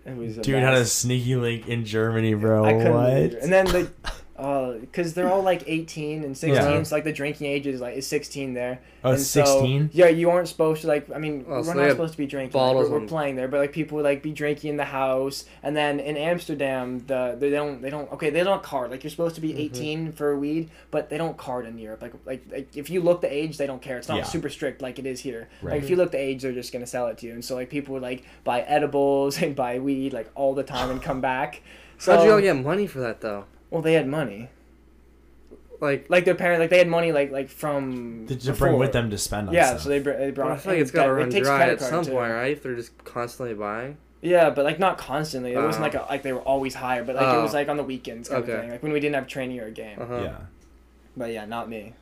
It was a Dude had a sneaky link in Germany, bro. I couldn't What? And then like, because they're all like 18 and 16, Yeah. so like the drinking age is like is 16 there. Oh, and it's so- 16? yeah, you aren't supposed to like. I mean, Oh, we're they not supposed to be drinking. Like, we're, we're playing there, but like people would like be drinking in the house, and then in Amsterdam, the they don't they don't okay they don't card. Like you're supposed to Mm-hmm. be 18 for weed, but they don't card in Europe. Like like like if you look the age, they don't care. It's not Yeah. super strict like it is here. Right. Like if you look the age, they're just gonna sell it to you. And so like people would like buy edibles *laughs* and buy weed like all the time and come back. So How'd you all get money for that though? Well, they had money. Like, Like their parents, like they had money, like like from. Did you bring before. with them to spend on Yeah, stuff? so they, br- they I brought. feel like it's gotta that- it run takes dry credit at card, some too. point, right? If they're just constantly buying. Yeah, but like not constantly. It wasn't Oh. like a, like they were always higher, but like it Oh. was like on the weekends kind Okay. of thing, like when we didn't have training or a game. Uh huh. yeah. But yeah, not me.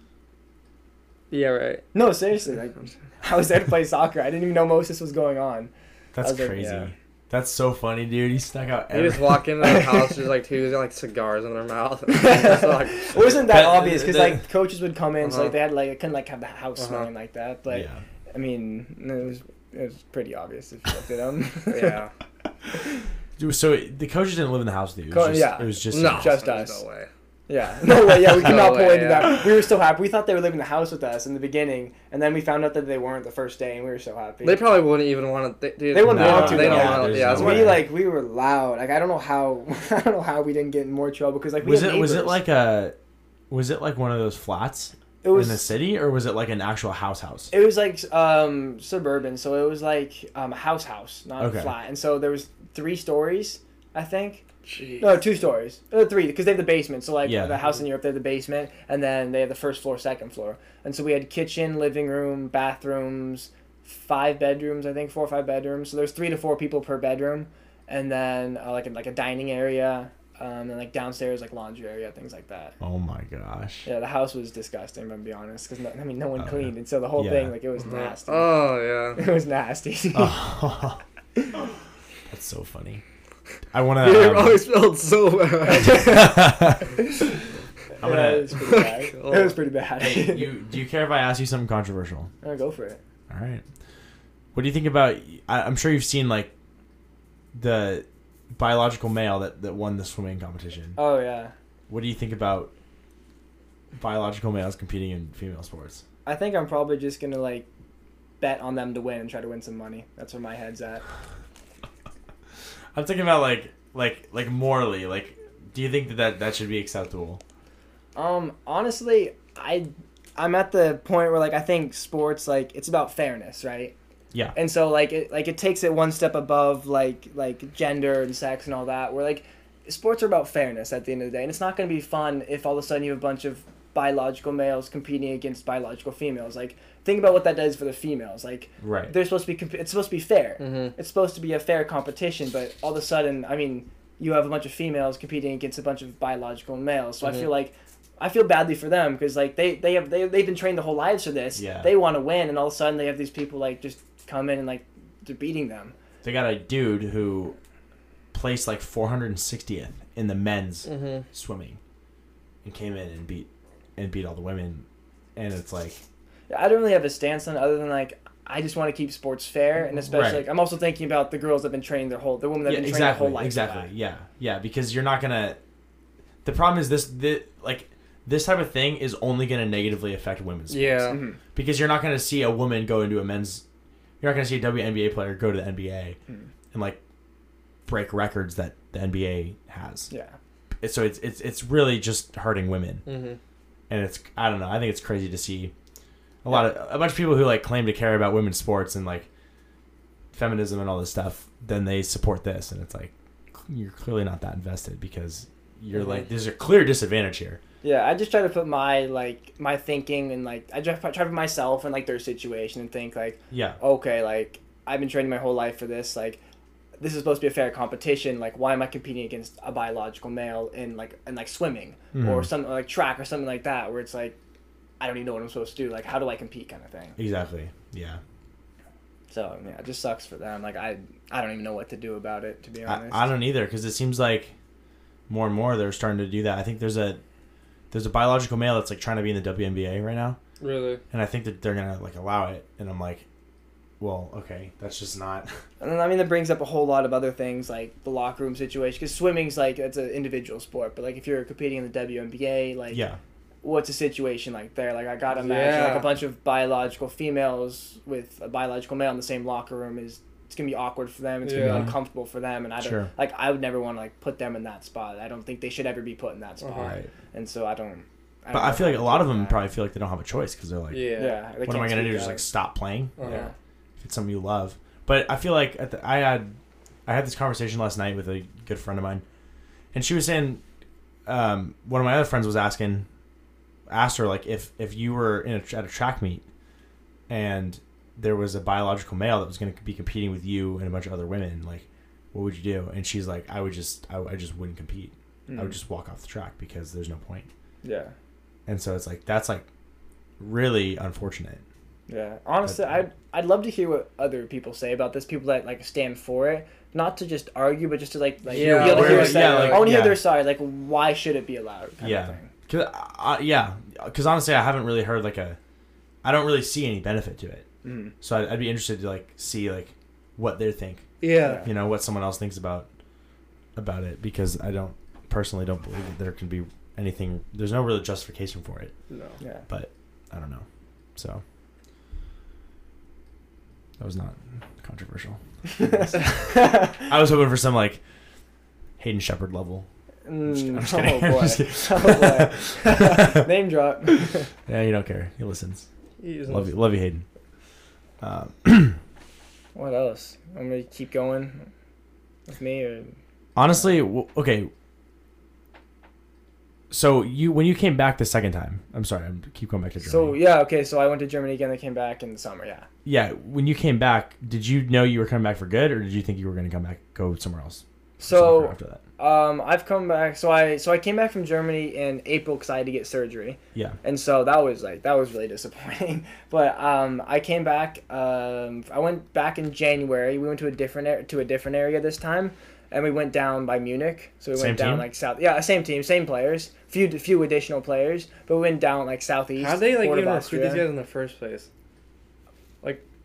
Yeah, right. No, seriously, like *laughs* I was there to play soccer. I didn't even know most of this was going on. That's I was like, crazy. yeah. That's so funny, dude. He snuck out You every. just walk into the *laughs* house, there's like two, like cigars in their mouth. *laughs* It's like, It wasn't that That- obvious because like coaches would come in, so Uh-huh. like they had like it couldn't like have the house Uh-huh. smelling like that. But yeah. I mean, it was it was pretty obvious if you looked at them. yeah. *laughs* Dude, So the coaches didn't live in the house, dude. It was Co- just, yeah. It was just No, Just us. No way. Yeah. *laughs* No way. Yeah, we could No not pull way, into yeah. that. We were so happy. We thought they were living in the house with us in the beginning, and then we found out that they weren't the first day, and we were so happy. They probably wouldn't even want to. Dude, They wouldn't want to, They don't yeah, want to. Yeah, no that's way. we what- like we were loud. Like I don't know how *laughs* I don't know how we didn't get in more trouble because like we was had it was it like a was it like one of those flats it was in the city or was it like an actual house house? it was like um suburban, so it was like um a house house, not Okay. a flat, and so there was three stories, I think. Jeez. No, two stories. Uh, three, because they have the basement. So, like, Yeah. the house in Europe, they have the basement, and then they have the first floor, second floor. And so we had kitchen, living room, bathrooms, five bedrooms, I think, four or five bedrooms. So there's three to four people per bedroom. And then, uh, like, a, like a dining area, um, and, like, downstairs, like, laundry area, things like that. Oh my gosh. Yeah, the house was disgusting, I'm gonna be honest, because, no, I mean, no one yeah. cleaned. And so the whole Yeah. thing, like, it was nasty. Oh yeah. *laughs* It was nasty. Oh. *laughs* *laughs* That's so funny. I want Dude, it to. always felt so *laughs* bad. I'm gonna. it was pretty bad. *laughs* Oh it was pretty bad. Hey, you do you care if I ask you something controversial? I'll go for it. All right. What do you think about? I, I'm sure you've seen like the biological male that that won the swimming competition. Oh, yeah. What do you think about biological males competing in female sports? I think I'm probably just gonna like bet on them to win and try to win some money. That's where my head's at. I'm thinking about like like like morally. Like, do you think that that, that should be acceptable? Um, honestly, I I'm at the point where like I think sports like it's about fairness, right? Yeah. and so like it like it takes it one step above like like gender and sex and all that. Where like sports are about fairness at the end of the day, and it's not going to be fun if all of a sudden you have a bunch of biological males competing against biological females. Like think about what that does for the females. Like Right. they're supposed to be comp- it's supposed to be fair. Mm-hmm. It's supposed to be a fair competition, but all of a sudden, I mean, you have a bunch of females competing against a bunch of biological males. So Mhm. I feel like I feel badly for them because like they they have they they've been trained their whole lives for this. Yeah. They want to win, and all of a sudden they have these people like just come in and like they're beating them. They got a dude who placed like 460th in the men's Mm-hmm. swimming, and came in and beat and beat all the women, and it's like I don't really have a stance on it other than like. I just want to keep sports fair, and especially Right. like I'm also thinking about the girls that've been training their whole, the women that yeah, have been training exactly, their whole life. exactly, yeah, yeah, because you're not gonna. The problem is this, the like this type of thing is only gonna negatively affect women's sports. Yeah. Mhm. because you're not gonna see a woman go into a men's. You're not gonna see a WNBA player go to the NBA Mm. and like break records that the NBA has. Yeah. So it's it's it's really just hurting women. Mm-hmm. and it's I don't know. I think it's crazy to see a lot of a bunch of people who like claim to care about women's sports and like feminism and all this stuff. Then they support this, and it's like you're clearly not that invested because you're like there's a clear disadvantage here. Yeah, I just try to put my like my thinking and like I just try to put myself in like their situation and think like Yeah, okay, like I've been training my whole life for this. Like this is supposed to be a fair competition. Like why am I competing against a biological male in like in like swimming or Mhm. something like track or something like that where it's like I don't even know what I'm supposed to do. Like how do I compete kind of thing. exactly. Yeah, So yeah, it just sucks for them. Like I I don't even know what to do about it to be I, honest. I don't either because it seems like more and more they're starting to do that. I think there's a there's a biological male that's like trying to be in the WNBA right now, Really. and I think that they're gonna like allow it, and I'm like, well, okay, that's just not. *laughs* And then, I mean, that brings up a whole lot of other things like the locker room situation. Because swimming's like it's an individual sport, but like if you're competing in the WNBA, like yeah, what's a situation like there? Like I gotta imagine like a bunch of biological females with a biological male in the same locker room is it's gonna be awkward for them. It's gonna be uncomfortable for them, and I don't Sure. like I would never want to like put them in that spot. I don't think they should ever be put in that spot. Right. And so I don't. I But don't I feel like a lot of them that. probably feel like they don't have a choice because they're like, Yeah. Yeah. they what am I gonna do? speak Just like stop playing Uh-huh. Yeah. if it's something you love. But I feel like at the, I had I had this conversation last night with a good friend of mine, and she was saying, um, one of my other friends was asking, asked her like if if you were in a, at a track meet, and there was a biological male that was going to be competing with you and a bunch of other women, like, what would you do? And she's like, I would just I, I just wouldn't compete. I would Mm. just walk off the track because there's no point. Yeah. And so it's like that's like really unfortunate. Yeah, honestly, But- I'd I'd love to hear what other people say about this. People that like stand for it, not to just argue, but just to like like Yeah, be able to hear their side. yeah, like- I want to yeah. hear their side. Like, why should it be allowed? Kind Yeah. Of thing. Cause uh, yeah, because honestly, I haven't really heard like a, I don't really see any benefit to it. Mhm. So I'd, I'd be interested to like see like what they think. Yeah. You know what someone else thinks about about it because I don't personally don't believe that there can be anything. There's no real justification for it, No. Yeah. but I don't know. So that was not controversial. *laughs* I was hoping for some like Hayden Shepard level. Just- I'm Mm, *laughs* *laughs* just kidding. *laughs* oh boy. just oh boy. Name drop. Yeah, you don't care. He listens. He's Love you, love you, Hayden. Um, *clears throat* what else? I'm gonna keep going with me or honestly, w- okay. So you when you came back the second time, I'm sorry, I'm keep going back to Germany. so yeah. Okay, so I went to Germany again. I came back in the summer. Yeah. yeah, when you came back, did you know you were coming back for good, or did you think you were going to come back, go somewhere else? So after that, Um, I've come back. So I so I came back from Germany in April because I had to get surgery, yeah, and so that was like that was really disappointing. *laughs* But um, I came back. Um, I went back in January. We went to a different to a different area this time, and we went down by Munich. So we Same went down team? like south. Yeah, same team, same players. Few few additional players, but we went down like southeast. How they like part of even recruit these guys in the first place?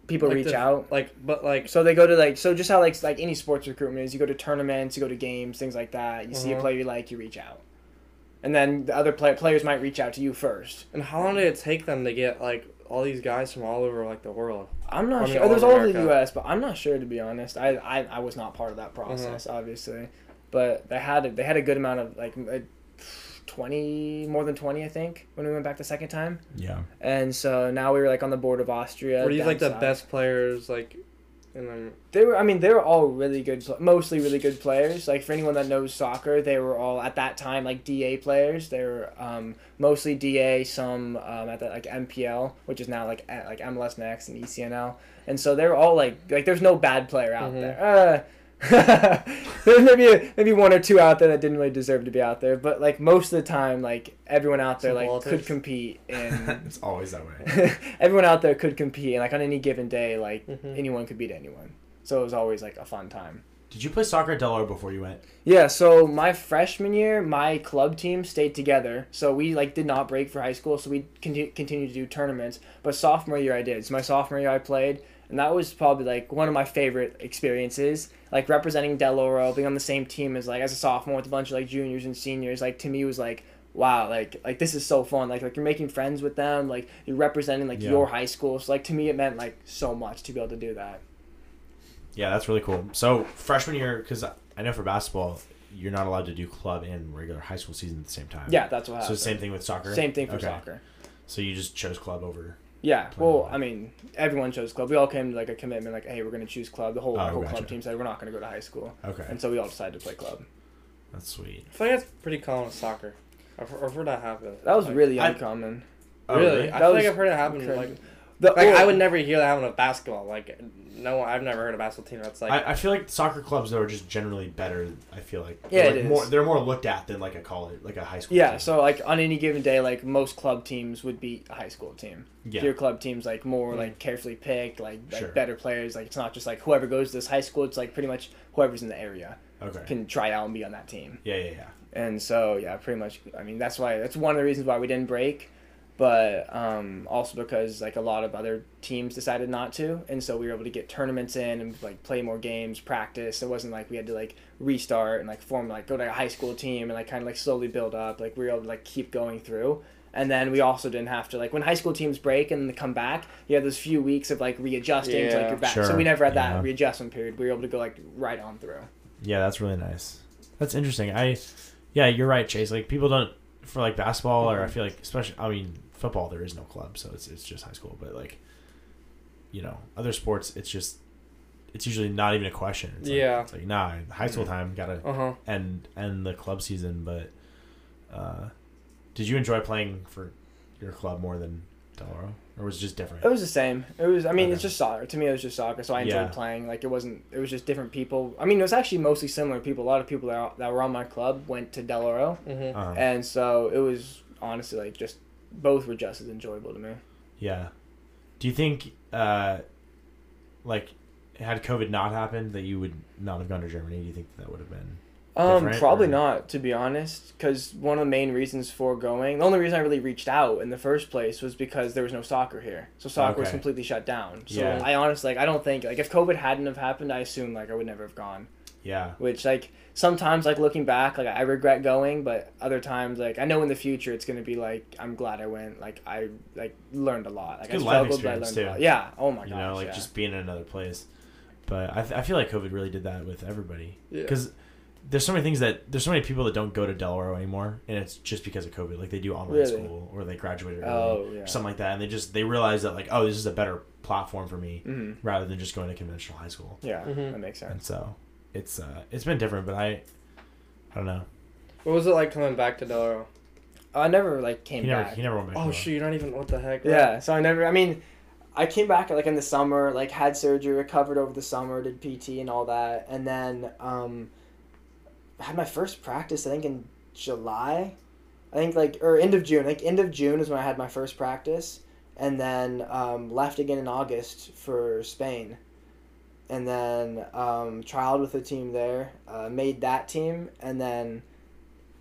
People Like reach the- out. Like, but like, So they go to like so just how like like any sports recruitment is you go to tournaments, you go to games, things like that. You see a Uh-huh. player you like, you reach out, and then the other play- players might reach out to you first. and how long did it take them to get like all these guys from all over like the world? I'm not I mean, sure. all There's all over the U.S., but I'm not sure to be honest. I I, I was not part of that process, Uh-huh. obviously, but they had a, they had a good amount of like uh, twenty, more than twenty, I think, when we went back the second time. Yeah. And so now we were like on the board of Austria. Were you like the south. best players like in the They were. I mean, they were all really good. Mostly really good players. Like for anyone that knows soccer, they were all at that time like DA players. They were um, mostly DA, some um, at the like NPL, which is now like at, like MLS Next and E ECNL. And so they were all like like there's no bad player out Mhm. there. Uh, *laughs* there's maybe maybe one or two out there that didn't really deserve to be out there, but like most of the time, like everyone out there Some like Walters. could compete *laughs* in it's always that way. *laughs* everyone out there could compete and like on any given day like Mhm. anyone could beat anyone so it was always like a fun time Did you play soccer at Del Oro before you went? yeah so my freshman year my club team stayed together so we like did not break for high school so we conti- continued to do tournaments but sophomore year i did so my sophomore year i played and that was probably like one of my favorite experiences like representing del oro being on the same team as like as a sophomore with a bunch of like juniors and seniors like to me was like wow like like this is so fun like like you're making friends with them like you're representing like Yeah. your high school so like to me it meant like so much to be able to do that Yeah, that's really cool. So freshman year, because I know for basketball, you're not allowed to do club and regular high school season at the same time. yeah that's what So happened same thing with soccer. same thing for Okay. soccer So you just chose club over. Yeah, well. I mean, everyone chose club. We all came to like a commitment, like, hey, we're gonna choose club. The whole, Oh, whole gotcha. club team said we're not gonna go to high school, Okay, and so we all decided to play club. that's sweet. I feel like that's pretty common with soccer. I've, I've heard that happen. That was Like, really I- uncommon. Oh, really? That I feel like was I've heard it happen. crazy. Like, The, like well, I would never hear that happen with basketball. Like no, I've never heard a basketball team that's like. I, I feel like soccer clubs though are just generally better. I feel like Yeah, like. More, they're more looked at than like a college, like a high school. Yeah, team. so like on any given day, like most club teams would beat a high school team. yeah, Your club team's like more Mm. like carefully picked, like, like Sure. better players. Like it's not just like whoever goes to this high school. It's like pretty much whoever's in the area okay. can try out and be on that team. Yeah, yeah, yeah. and so yeah pretty much i mean that's why that's one of the reasons why we didn't break but um, also because like a lot of other teams decided not to and so we were able to get tournaments in and like play more games practice. It wasn't like we had to like restart and like form like go to a high school team and like kind of like slowly build up. Like we were able to like keep going through. And then we also didn't have to like when high school teams break and they come back you have those few weeks of like readjusting to like your back. So we never had yeah. that readjustment period. We were able to go like right on through. Yeah, that's really nice. That's interesting. I, yeah, you're right, Chase. Like people don't for like basketball or I feel like especially I mean football there is no club so it's it's just high school but like you know other sports it's just it's usually not even a question. It's like, Yeah. it's like nah, high school time gotta uh huh. end end the club season. But uh, did you enjoy playing for your club more than Del Oro, or was it just different? It was the same. It was. I mean, it's just soccer. To me, it was just soccer. So I enjoyed Yeah. playing. Like it wasn't. It was just different people. I mean, it was actually mostly similar people. A lot of people that, that were on my club went to Del Oro, Mm-hmm. Uh, and so it was honestly like just both were just as enjoyable to me. yeah. Do you think, uh, like, had COVID not happened, that you would not have gone to Germany? Do you think that would have been? Um, probably or- not, to be honest, because one of the main reasons for going, the only reason I really reached out in the first place was because there was no soccer here, so soccer was completely shut down. So Yeah. I honestly, like, I don't think like if COVID hadn't have happened, I assume like I would never have gone. Yeah. which like sometimes like looking back like i regret going but other times like i know in the future it's going to be like i'm glad i went like i like learned a lot like It's i good life struggled but i experience, learned a too. lot yeah oh my god. you gosh know, like yeah. just being in another place. But I, th- I feel like COVID really did that with everybody Yeah. because there's so many things that there's so many people that don't go to Del Oro anymore, and it's just because of COVID. Like they do online Really? school or they graduated early oh yeah or something like that, and they just they realize that like oh this is a better platform for me hmm rather than just going to conventional high school. yeah Mhm. that makes sense. And so it's uh it's been different, but I I don't know. What was it like coming back to Del Oro? i never like came He never back he never went back. Oh to shoot, you're not even what the heck? right? yeah so i never i mean i came back like in the summer like had surgery recovered over the summer did pt and all that and then um had my first practice i think in july i think like or end of june like end of june is when i had my first practice and then um, left again in august for spain and then um, trialed with a team there uh, made that team and then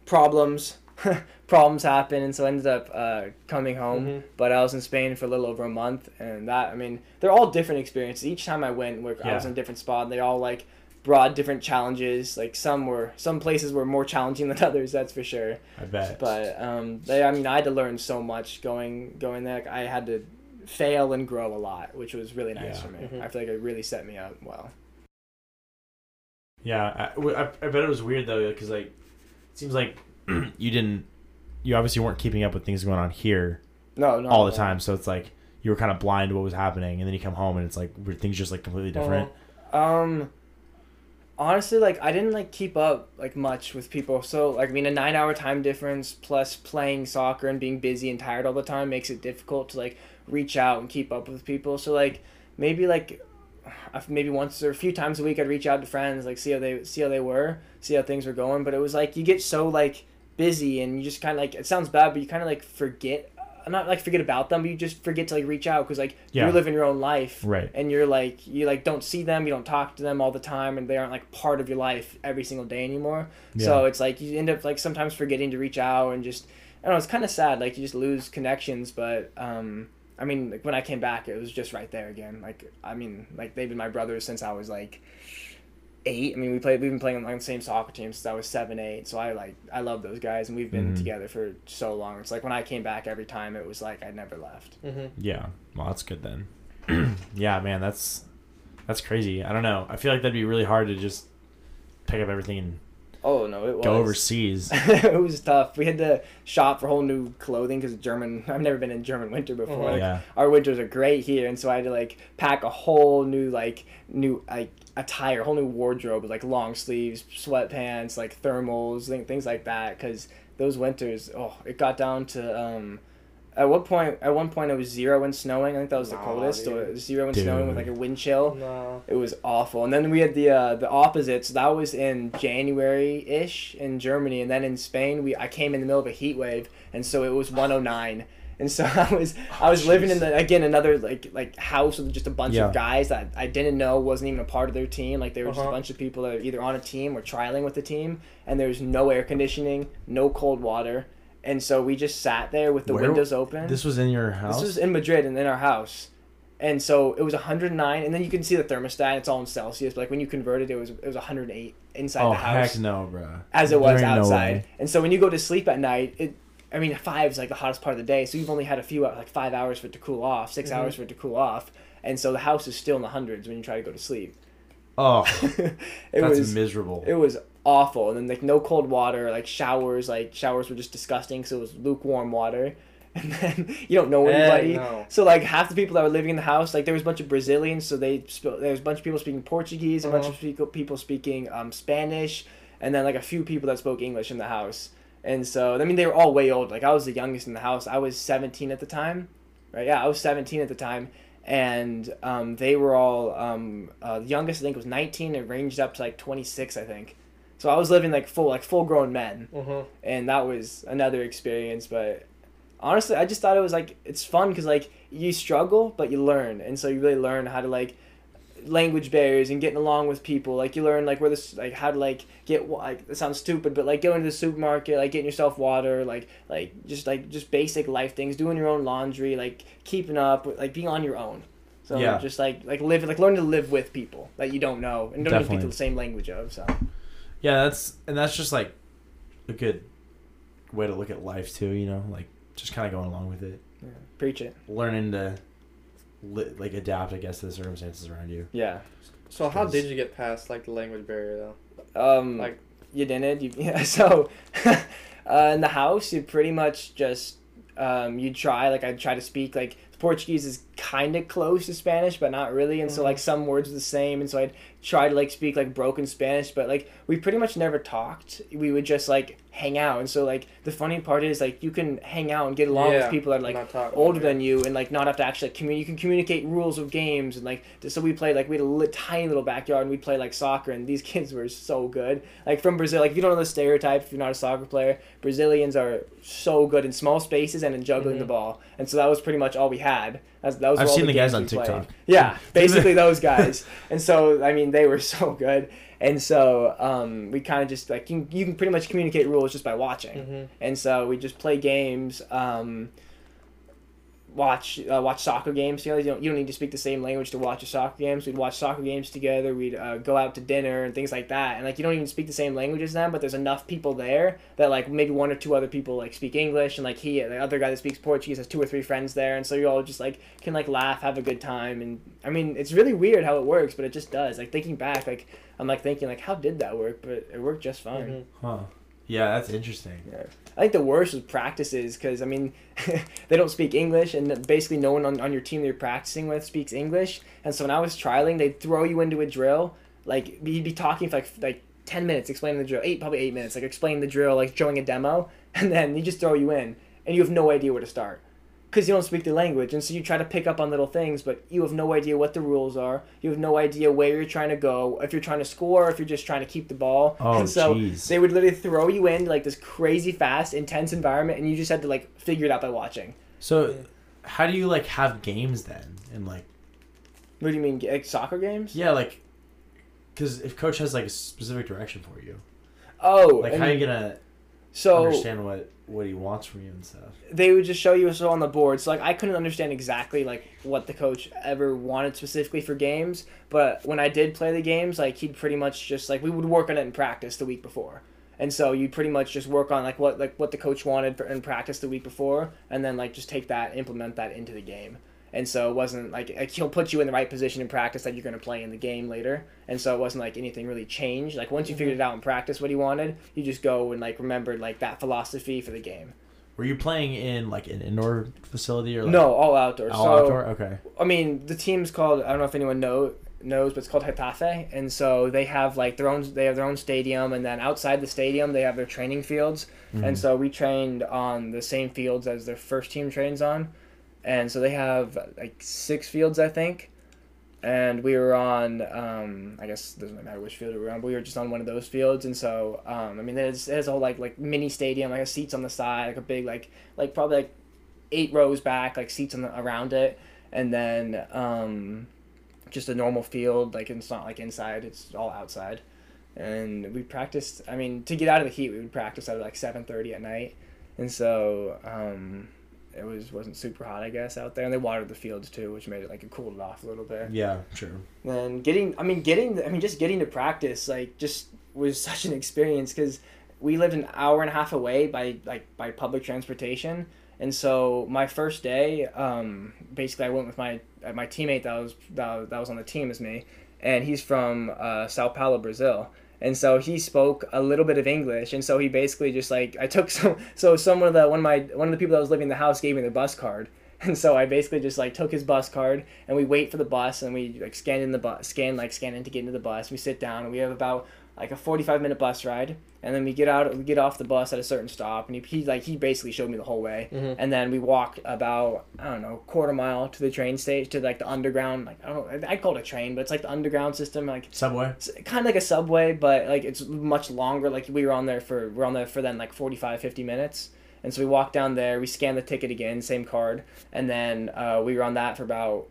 problems *laughs* problems happened and so I ended up uh, coming home Mhm. but i was in spain for a little over a month and that i mean they're all different experiences each time i went where i was in a different spot and they all like brought different challenges like some were some places were more challenging than *laughs* others that's for sure I bet. but um, they, I mean, I had to learn so much going going there. I had to fail and grow a lot, which was really nice Yeah. for me. Mhm. I feel like it really set me up well. Yeah, I bet it was weird though, because like, it seems like *clears throat* you didn't you obviously weren't keeping up with things going on here No, no. all the no. time. So it's like you were kind of blind to what was happening, and then you come home and it's like were things just like completely different. Um, honestly, like I didn't like keep up like much with people. So like I mean, a nine-hour time difference plus playing soccer and being busy and tired all the time makes it difficult to like reach out and keep up with people. So like maybe like maybe once or a few times a week I'd reach out to friends like see how they see how they were, see how things were going. But it was like you get so like busy and you just kind of like it sounds bad, but you kind of like forget. I'm Not like forget about them, but you just forget to like reach out because like Yeah. you're living your own life, Right. and you're like you like don't see them you don't talk to them all the time and they aren't like part of your life every single day anymore so it's like you end up like sometimes forgetting to reach out and just i don't know it's kind of sad like you just lose connections but um i mean like when i came back it was just right there again like i mean like they've been my brothers since i was like eight i mean we played we've been playing on the same soccer team since i was seven eight so i like i love those guys and we've been Mhm. together for so long it's like when i came back every time it was like i never left Mm-hmm. Yeah. Well, that's good then. *clears throat* yeah, man, that's that's crazy. I don't know. I feel like that'd be really hard to just pick up everything and oh no it was go overseas. *laughs* it was tough. We had to shop for whole new clothing because German. I've never been in German winter before. Mhm. Like, Yeah. Our winters are great here, and so I had to like pack a whole new like new like attire, whole new wardrobe with like long sleeves, sweatpants, like thermals, thing- things like that. Because those winters, oh, it got down to um. At what point? At one point, it was zero and snowing. I think that was the Nah, coldest. So dude. it was zero and snowing with like a wind chill. No. It was awful. And then we had the uh, the opposites. That was in January ish in Germany, and then in Spain, we I came in the middle of a heat wave, and so it was *sighs* 109. And so *laughs* I was I was living in the again another like like house with just a bunch Yeah. of guys that I didn't know wasn't even a part of their team. Like they were just a Uh-huh. bunch of people that are either on a team or trialing with the team, and there's no air conditioning, no cold water, and so we just sat there with the Where- windows open. This was in your house. This was in Madrid and in our house. And so it was 109, and then you can see the thermostat. It's all in Celsius, but like when you converted, it, it was it was 108 inside oh the house heck no, bro. as it was There ain't no outside. way. and so when you go to sleep at night, it I mean five is like the hottest part of the day, so you've only had a few like five hours for it to cool off, 6 Mhm. hours for it to cool off, and so the house is still in the hundreds when you try to go to sleep. Oh, *laughs* it that's was miserable. it was awful, and then like no cold water, like showers, like showers were just disgusting, so it was lukewarm water. *laughs* And then you don't know anybody, no. so like half the people that were living in the house, like there was a bunch of Brazilians, so they sp- there was a bunch of people speaking Portuguese, a bunch Uh-huh. of people people speaking um, Spanish, and then like a few people that spoke English in the house. And so I mean they were all way old. Like I was the youngest in the house. I was seventeen at the time, right? Yeah, I was seventeen at the time, and um, they were all um, uh, the youngest I think was nineteen. It ranged up to like twenty six, I think. So I was living like full like full grown men. Mm-hmm. and that was another experience but honestly i just thought it was like it's fun because like you struggle but you learn. And so you really learn how to like language barriers and getting along with people. Like you learn like where this like how to like get like it sounds stupid but like going to the supermarket like getting yourself water like like just like just basic life things doing your own laundry like keeping up like being on your own. So Yeah. just like like live like learn to live with people that you don't know and don't even speak the same language of so Yeah, that's and that's just like a good way to look at life too. You know, like just kind of going along with it, yeah, preach it learning to li- like adapt, I guess, to the circumstances around you. yeah So how did you get past like the language barrier though? Um, Like- you didn't. You, *laughs* yeah. So, *laughs* uh, in the house, you pretty much just um, you try. Like I try to speak like Portuguese is kind of close to Spanish, but not really. And so Mhm. like some words are the same, and so I'd try to like speak like broken Spanish, but like we pretty much never talked. We would just like hang out, and so like the funny part is like you can hang out and get along Yeah, with people that are like older than you and like not have to actually communicate. You can communicate rules of games and like so we played like we had a tiny little backyard and we played like soccer and these *laughs* kids were so good. Like from Brazil, like if you don't know the stereotype, if you're not a soccer player, Brazilians are so good in small spaces and in juggling Mhm. the ball. And so that was pretty much all we had. That's, that was I've seen the guys on we played. TikTok. Yeah, *laughs* basically those guys. And so I mean they were *laughs* so good. And so um, we kind of just like you, you can pretty much communicate rules just by watching Mm-hmm. and so we just play games um, watch uh, watch soccer games together. You don't, you don't need to speak the same language to watch a soccer games. We'd watch soccer games together. We'd uh, go out to dinner and things like that. And like you don't even speak the same language as them but there's enough people there that like maybe one or two other people like speak english. And like he the other guy that speaks portuguese has two or three friends there. And so you all just like can like laugh have a good time. And i mean it's really weird how it works but it just does. Like thinking back like i'm like thinking like how did that work? But it worked just fine. Mhm. Huh. Yeah, that's interesting. I think the worst was practices because I mean, *laughs* they don't speak English, and basically no one on, on your team that you're practicing with speaks English. And so when I was trialing, they'd throw you into a drill, like you'd be talking for like like ten minutes explaining the drill, eight probably eight minutes, like explaining the drill, like showing a demo, *laughs* and then they just throw you in, and you have no idea where to start because you don't speak the language, and so you try to pick up on little things, but you have no idea what the rules are. You have no idea where you're trying to go, if you're trying to score, if you're just trying to keep the ball. Oh, and so jeez. they would literally throw you in like this crazy fast, intense environment, and you just had to like figure it out by watching. So, how do you like have games then? And like, What do you mean, like soccer games? yeah, like, because if coach has like a specific direction for you, Oh, like how are you gonna so understand what what he wants from you and stuff? they would just show you so on the board. So like I couldn't understand exactly like what the coach ever wanted specifically for games, but when I did play the games, like he'd pretty much just like we would work on it in practice the week before. And so you'd pretty much just work on like what like what the coach wanted for, in practice the week before, and then like just take that, implement that into the game. And so it wasn't like, like he'll put you in the right position in practice that you're going to play in the game later. And so it wasn't like anything really changed. Like once you figured mm-hmm. it out in practice what he wanted, you just go and like remembered like that philosophy for the game. Were you playing in like an indoor facility or like, No, all outdoor. all so outdoor? Okay. I mean, the team's called. I don't know if anyone know knows, but it's called Getafe, and so they have like their own. They have their own stadium, and then outside the stadium, they have their training fields. And mm-hmm. so we trained on the same fields as their first team trains on, and so they have like six fields, I think. And we were on, um, I guess it doesn't matter which field we were on, but we were just on one of those fields. And so, um, I mean, there's, there's a whole like like mini stadium, like a seats on the side, like a big like like probably like eight rows back, like seats on the, around it, and then um, just a normal field. Like it's not like inside; it's all outside. And we practiced. I mean, to get out of the heat, we would practice at like seven thirty at night, and so um, it was wasn't super hot, I guess, out there. And they watered the fields too, which made it like it cooled it off a little bit. Yeah, sure. And getting, I mean, getting, I mean, just getting to practice, like, just was *laughs* such an experience because we lived an hour and a half away by like by public transportation. And so my first day, um, basically, I went with my uh, my teammate that was that, that was on the team as me, and he's from uh, Sao Paulo, Brazil. And so he spoke a little bit of English, and so he basically just like I took *laughs* some. So someone of the one of my one of the people that was living in the house gave me the bus card, *laughs* and so I basically just like took his bus card, and we wait for the bus, and we like scan in the bus, scan like scan in to get into the bus. We sit down, and we have about like a forty five minute bus ride, and then we get out, we get off the bus at a certain stop, and he, he like he basically showed me the whole way, and then we walk about I don't know quarter mile to the train station to like the underground, like I don't know, I'd call it a train, but it's like the underground system, like Subway. kind of like a subway but like it's much longer like we were on there for we're on there for then like 45 50 minutes. And so we walked down there we scanned the ticket again same card and then uh, we were on that for about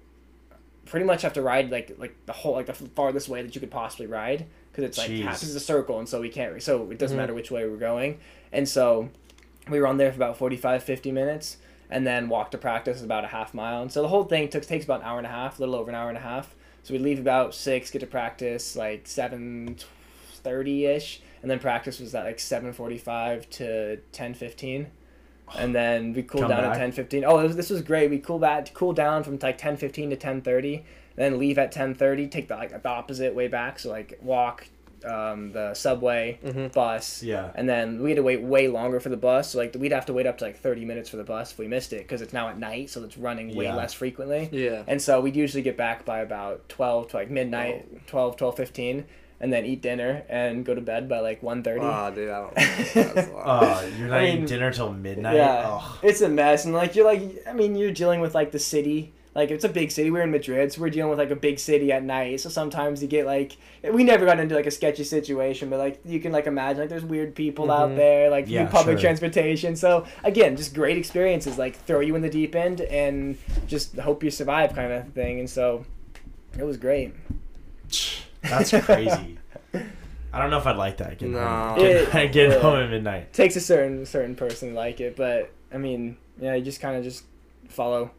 pretty much have to ride like like the whole like the farthest way that you could possibly ride because it's like Jeez. half is a circle and so we can't so it doesn't mm-hmm. matter which way we're going. And so we were on there for about 45 50 minutes and then walked to practice about a half mile. And so the whole thing took takes about an hour and a half a little over an hour and a half. So we leave about six get to practice like 7.30 ish and then practice was at like 7.45 to 10.15 and then we cooled Come down back. at 10.15 oh this, this was great. We cooled back cool down from like 10.15 to 10.30 then leave at 10.30 take the like the opposite way back so like walk um, the subway bus Yeah. and then we had to wait way longer for the bus so like we'd have to wait up to like 30 minutes for the bus if we missed it because it's now at night so it's running way Yeah. less frequently Yeah. and so we'd usually get back by about 12 to like midnight 12 12 15 and then eat dinner and go to bed by like 1.30 Ah, dude, I don't. *laughs* That's a lot. Oh, you're not I eating dinner till midnight. yeah, Oh. it's a mess, and like you're like, I mean, you're dealing with like the city. Like it's a big city. We're in Madrid, so we're dealing with like a big city at night. So sometimes you get like, we never got into like a sketchy situation, but like you can like imagine like there's weird people out mm-hmm. there, like Yeah, public sure. transportation. So again, just great experiences. Like throw you in the deep end and just hope you survive, kind of thing. And so it was great. That's *laughs* crazy. I don't know if I'd like that. Getting No. home, getting, It- getting home at midnight. takes a certain certain person to like it, but I mean, yeah, you just kind of just follow,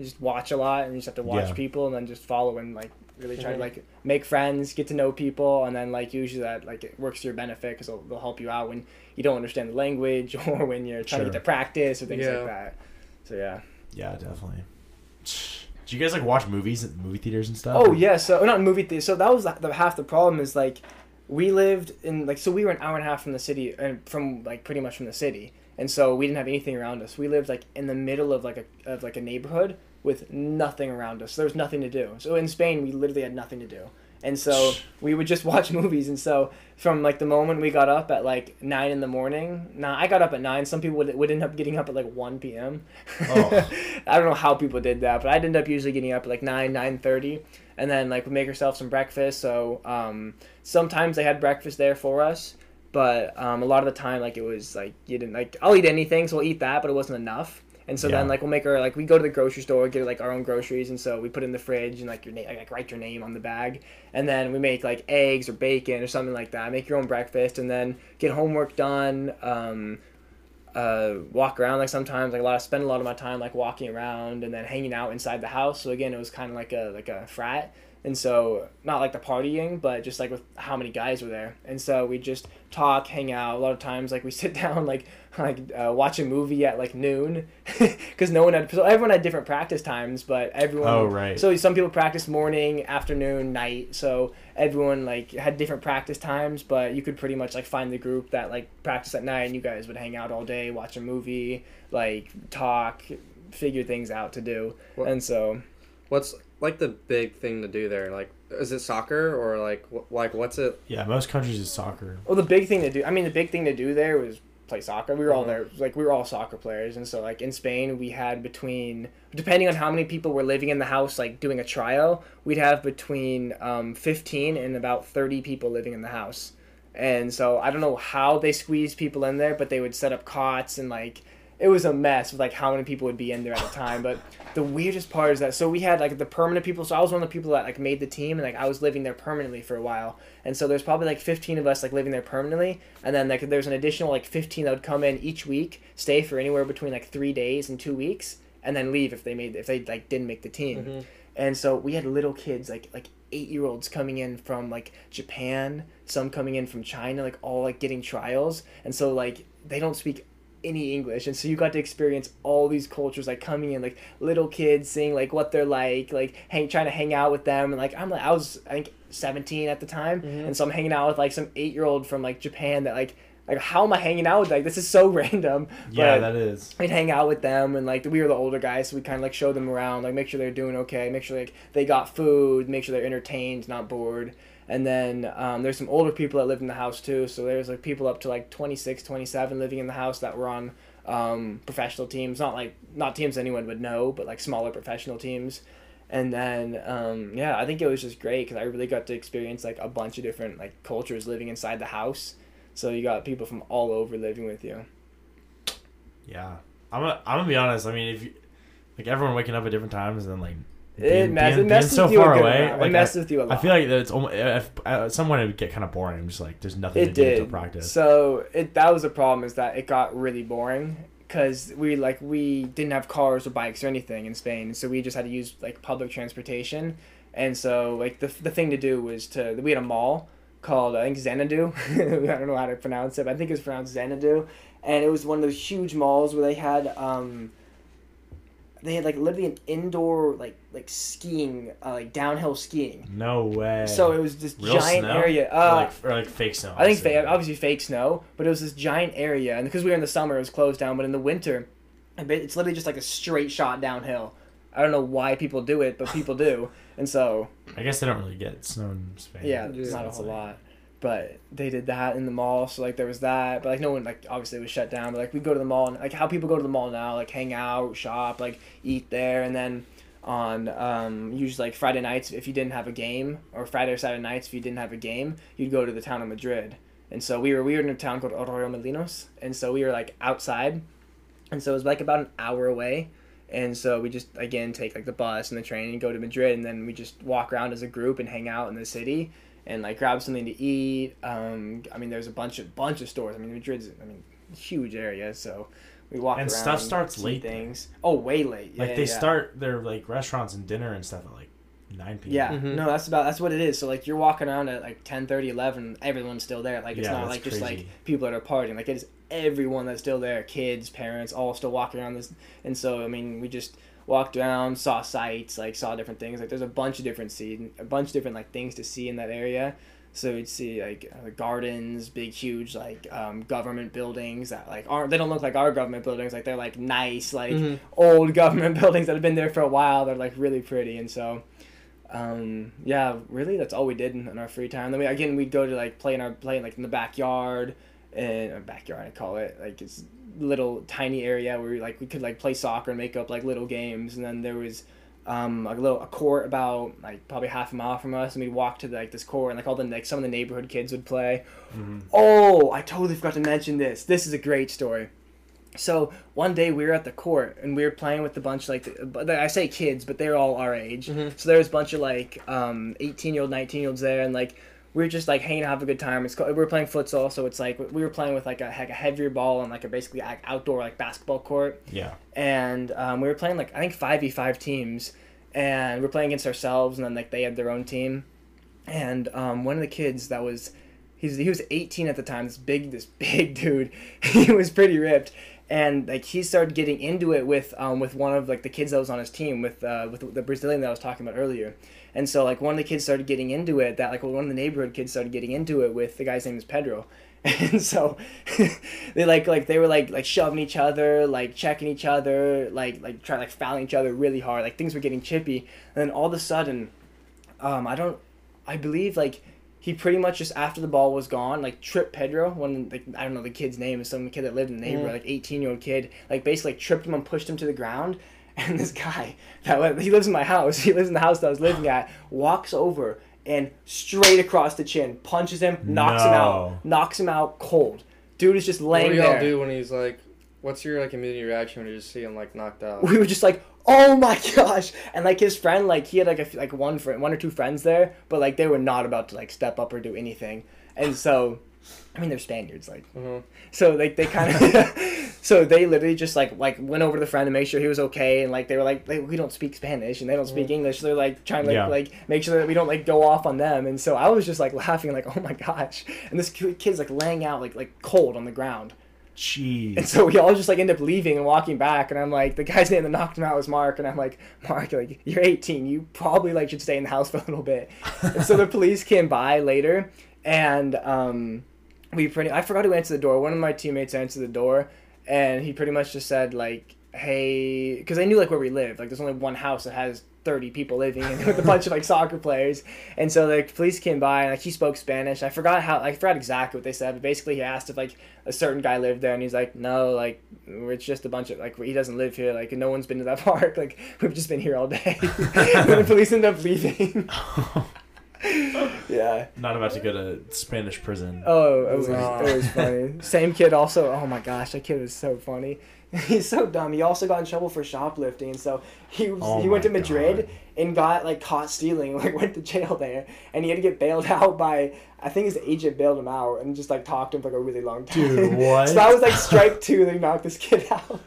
you just watch a lot, and you just have to watch Yeah. people, and then just follow and like really try Mhm. to like make friends, get to know people, and then like usually that like it works to your benefit because they'll, they'll help you out when you don't understand the language *laughs* or when you're trying to get to practice or things Yeah. like that. So yeah. Yeah, definitely. Do you guys like watch movies at movie theaters and stuff? Oh yeah, so not movie theaters. So that was the, the half the problem is like we lived in like so we were an hour and a half from the city and from like pretty much from the city, and so we didn't have anything around us. We lived like in the middle of like a of like a neighborhood with nothing around us. There was nothing to do. So in Spain, we literally had nothing to do. And so we would just *laughs* watch movies. And so from like the moment we got up at like nine in the morning, now I got up at nine. Some people would, would end up getting up at like one p.m. Oh. *laughs* I don't know how people did that, but I'd end up usually getting up at like nine nine thirty, and then like make ourselves some breakfast. So um, sometimes they had breakfast there for us, but um, a lot of the time like it was like you didn't like I'll eat anything, so we'll eat that, but it wasn't enough. And so Yeah. then like we'll make our like we go to the grocery store get like our own groceries, and so we put it in the fridge and like your name like write your name on the bag, and then we make like eggs or bacon or something like that. Make your own breakfast, and then get homework done. Um, uh, walk around like sometimes like a lot of spend a lot of my time like walking around and then hanging out inside the house. So again, it was kind of like a like a frat, and so not like the partying, but just like with how many guys were there, and so we just talk, hang out. A lot of times like we *laughs* sit down like like uh, watch a movie at like noon, *laughs* because no one had so everyone had different practice times, but everyone. Oh, right. So some people practice morning, afternoon, night. So everyone like had different practice times, but you could pretty much like find the group that like practice at night, and you guys would hang out all day, watch a movie, like talk, figure things out to do, What- and so What's like the big thing to do there? Like, is it soccer or like wh- like what's it? Yeah, most countries is soccer. well the big thing to do. I mean the big thing to do there was play soccer. We were all Mhm. there, like we were all soccer players, and so like in Spain we had between depending on how many people were living in the house, like doing a trial, we'd have between um, fifteen and about thirty people living in the house. And so I don't know how they squeezed people in there, but they would set up cots and like it was a mess with like how many people would be in there at a time. But the weirdest part is that so we had like the permanent people. So I was one of the people that like made the team, and like I was living there permanently for a while. And so there's probably like 15 of us like living there permanently, and then like there's an additional like 15 that would come in each week, stay for anywhere between like three days and two weeks, and then leave if they made if they like didn't make the team. Mhm. And so we had little kids like like eight year olds coming in from like Japan, some coming in from China, like all like getting trials. And so like they don't speak any English, and so you got to experience all these cultures like coming in, like little kids seeing like what they're like, like hang trying to hang out with them, and like I'm like I was I think 17 at the time, Mhm. and so I'm hanging out with like some eight year old from like Japan that like like how am I hanging out with like this is so *laughs* random. Yeah, But- that is. we'd hang out with them and like we were the older guys so we kind of like show them around like make sure they're doing okay make sure like they got food make sure they're entertained not bored and then um, there's some older people that lived in the house too so there's like people up to like 26 27 living in the house that were on um, professional teams. Not like not teams anyone would know but like smaller professional teams. And then um, yeah i think it was just great because i really got to experience like a bunch of different like cultures living inside the house. So you got people from all over living with you. Yeah, I'm gonna, I'm gonna be honest. I mean, if you like everyone waking up at different times and then like It, mess, it messes so with you far a good away, amount. like, it messes with you a I lot. I feel like it's almost if, at some point it would get kind of boring. I'm just like, there's nothing it to do did. until practice. So it that was the problem is that it got really boring because we like we didn't have cars or bikes or anything in Spain, so we just had to use like public transportation. And so like the the thing to do was to we had a mall called I think Xanadu. *laughs* I don't know how to pronounce it, but I think it's pronounced Xanadu. And it was one of those huge malls where they had um they had like literally an indoor like like skiing uh, like downhill skiing. no way. So it was this Real giant snow? area. or Uh, like, or like fake snow. I think obviously. fa- obviously fake snow, but it was this giant area, and because we were in the summer, it was closed down. But in the winter, it's literally just like a straight shot downhill. I don't know why people do it, but people do, and so I guess they don't really get snow in Spain. yeah, Yeah. it's not a whole like- lot. But they did that in the mall, so like there was that. But like no one like obviously was shut down. But like we go to the mall and like how people go to the mall now, like hang out, shop, like eat there, and then on um, usually like Friday nights if you didn't have a game, or Friday or Saturday nights if you didn't have a game, you'd go to the town of Madrid. And so we were we were in a town called Arroyomolinos, and so we were like outside, and so it was like about an hour away. And so we just again take like the bus and the train and go to Madrid, and then we just walk around as a group and hang out in the city and like grab something to eat. Um, I mean, there's a bunch of bunch of stores. I mean, Madrid's I mean huge area, so we walk And around. stuff starts late Things. Oh, way late. Like they yeah. start their like restaurants and dinner and stuff at like 9 p.m. Yeah, Mhm. no, that's about that's what it is. So like you're walking around at like 10, 11, everyone's still there. Like it's Yeah, not that's like just like people that are partying. Like it is everyone that's still there, kids, parents, all still walking around this. And so I mean, we just walked around, saw sights, like saw different things. Like there's a bunch of different see, a bunch of different like things to see in that area. So you'd see like uh, gardens, big, huge like um, government buildings that like aren't they don't look like our government buildings. Like they're like nice, like Mhm. old *laughs* government buildings that have been there for a while. They're like really pretty, and so um, yeah, really that's all we did in, in our free time. Then we again we'd go to like play in our play like in the backyard, and or backyard I call it like it's little tiny area where we, like we could like play soccer and make up like little games, and then there was um, a little a court about like probably half a mile from us, and we'd walk to like this court, and like all the like some of the neighborhood kids would play. Oh, I totally forgot to mention this. This is a great story. So one day we were at the court and we were playing with a bunch like the, I say kids, but they're all our age. Mhm. So there was a bunch of like um, eighteen year old, nineteen year olds there, and like we were just like hanging, out, having a good time. It's we were playing futsal, so it's like we were playing with like a like a heavier ball on like a basically like, outdoor like basketball court Yeah. and um, we were playing like I think five v five teams, and we are playing against ourselves, and then like they had their own team, and um, one of the kids that was, he's he was eighteen at the time. This big this *laughs* big dude, he was pretty ripped, and like he started getting into it with um with one of like the kids that was on his team with uh with the Brazilian that I was talking about earlier. And so like one of the kids started getting into it that like one of the neighborhood kids started getting into it with the guy's name is Pedro. *laughs* And so *laughs* they like like they were like like shoving each other, like checking each other, like like trying like fouling each other really hard. Like things were getting chippy. And then all of a sudden, um, I don't, I believe like he pretty much just after the ball was gone, like tripped Pedro, one like I don't know the kid's name is some kid that lived in the neighborhood, like eighteen year old kid, like basically like, tripped him and pushed him to the ground. *laughs* And this guy that he lives in my house, he lives in the house that I was living at, walks over and straight across the chin, punches him, knocks him out, knocks him out cold. Dude is just laying What laying do y'all there. do when he's like? What's your like immediate reaction when you just see him like knocked out? we were just like, oh my *laughs* gosh! And like his friend, like he had like a f like one friend, one or two friends there, but like they were not about to like step up or do anything. And so, I mean, they're Spaniards, like Mhm. so like they kind of, *laughs* so they literally just like like went over to the friend to make sure he was okay, and like they were like, they, we don't speak Spanish and they don't speak English, so they're like trying to like, Yeah. like make sure that we don't like go off on them. And so I was just like laughing, like *laughs* oh my gosh! And this kid's like laying out like like cold on the ground. Jeez. And so we all just like end up leaving and walking back, and I'm like, the guy's name that knocked him out was Mark, and I'm like, Mark, like you're 18, you probably like should stay in the house for a little bit. and so the *laughs* police came by later, and um, we pretty I forgot who answered the door. One of my teammates answered the door, and he pretty much just said like, hey, because I knew like where we live. Like there's only one house that has 30 people living in with a bunch of like soccer players. And so like police came by and like he spoke Spanish. I forgot how I forgot exactly what they said, but basically he asked if like a certain guy lived there and he's like, No, like it's just a bunch of like he doesn't live here, like no one's been to that *laughs* park, like we've just been here all day. *laughs* and the police ended up leaving. *laughs* *laughs* yeah. Not about to go to Spanish prison. Oh, it was, Wow. it was funny. Same kid also. Oh my gosh, that kid was so funny. *laughs* He's so dumb. He also got in trouble for shoplifting. So he was, Oh he went to Madrid God. and got like caught stealing. *laughs* Like went to jail there, and he had to get bailed out by I think his agent bailed him out and just like talked to him for like a really long time. Dude, what? so that was like strike two. They knocked this kid out.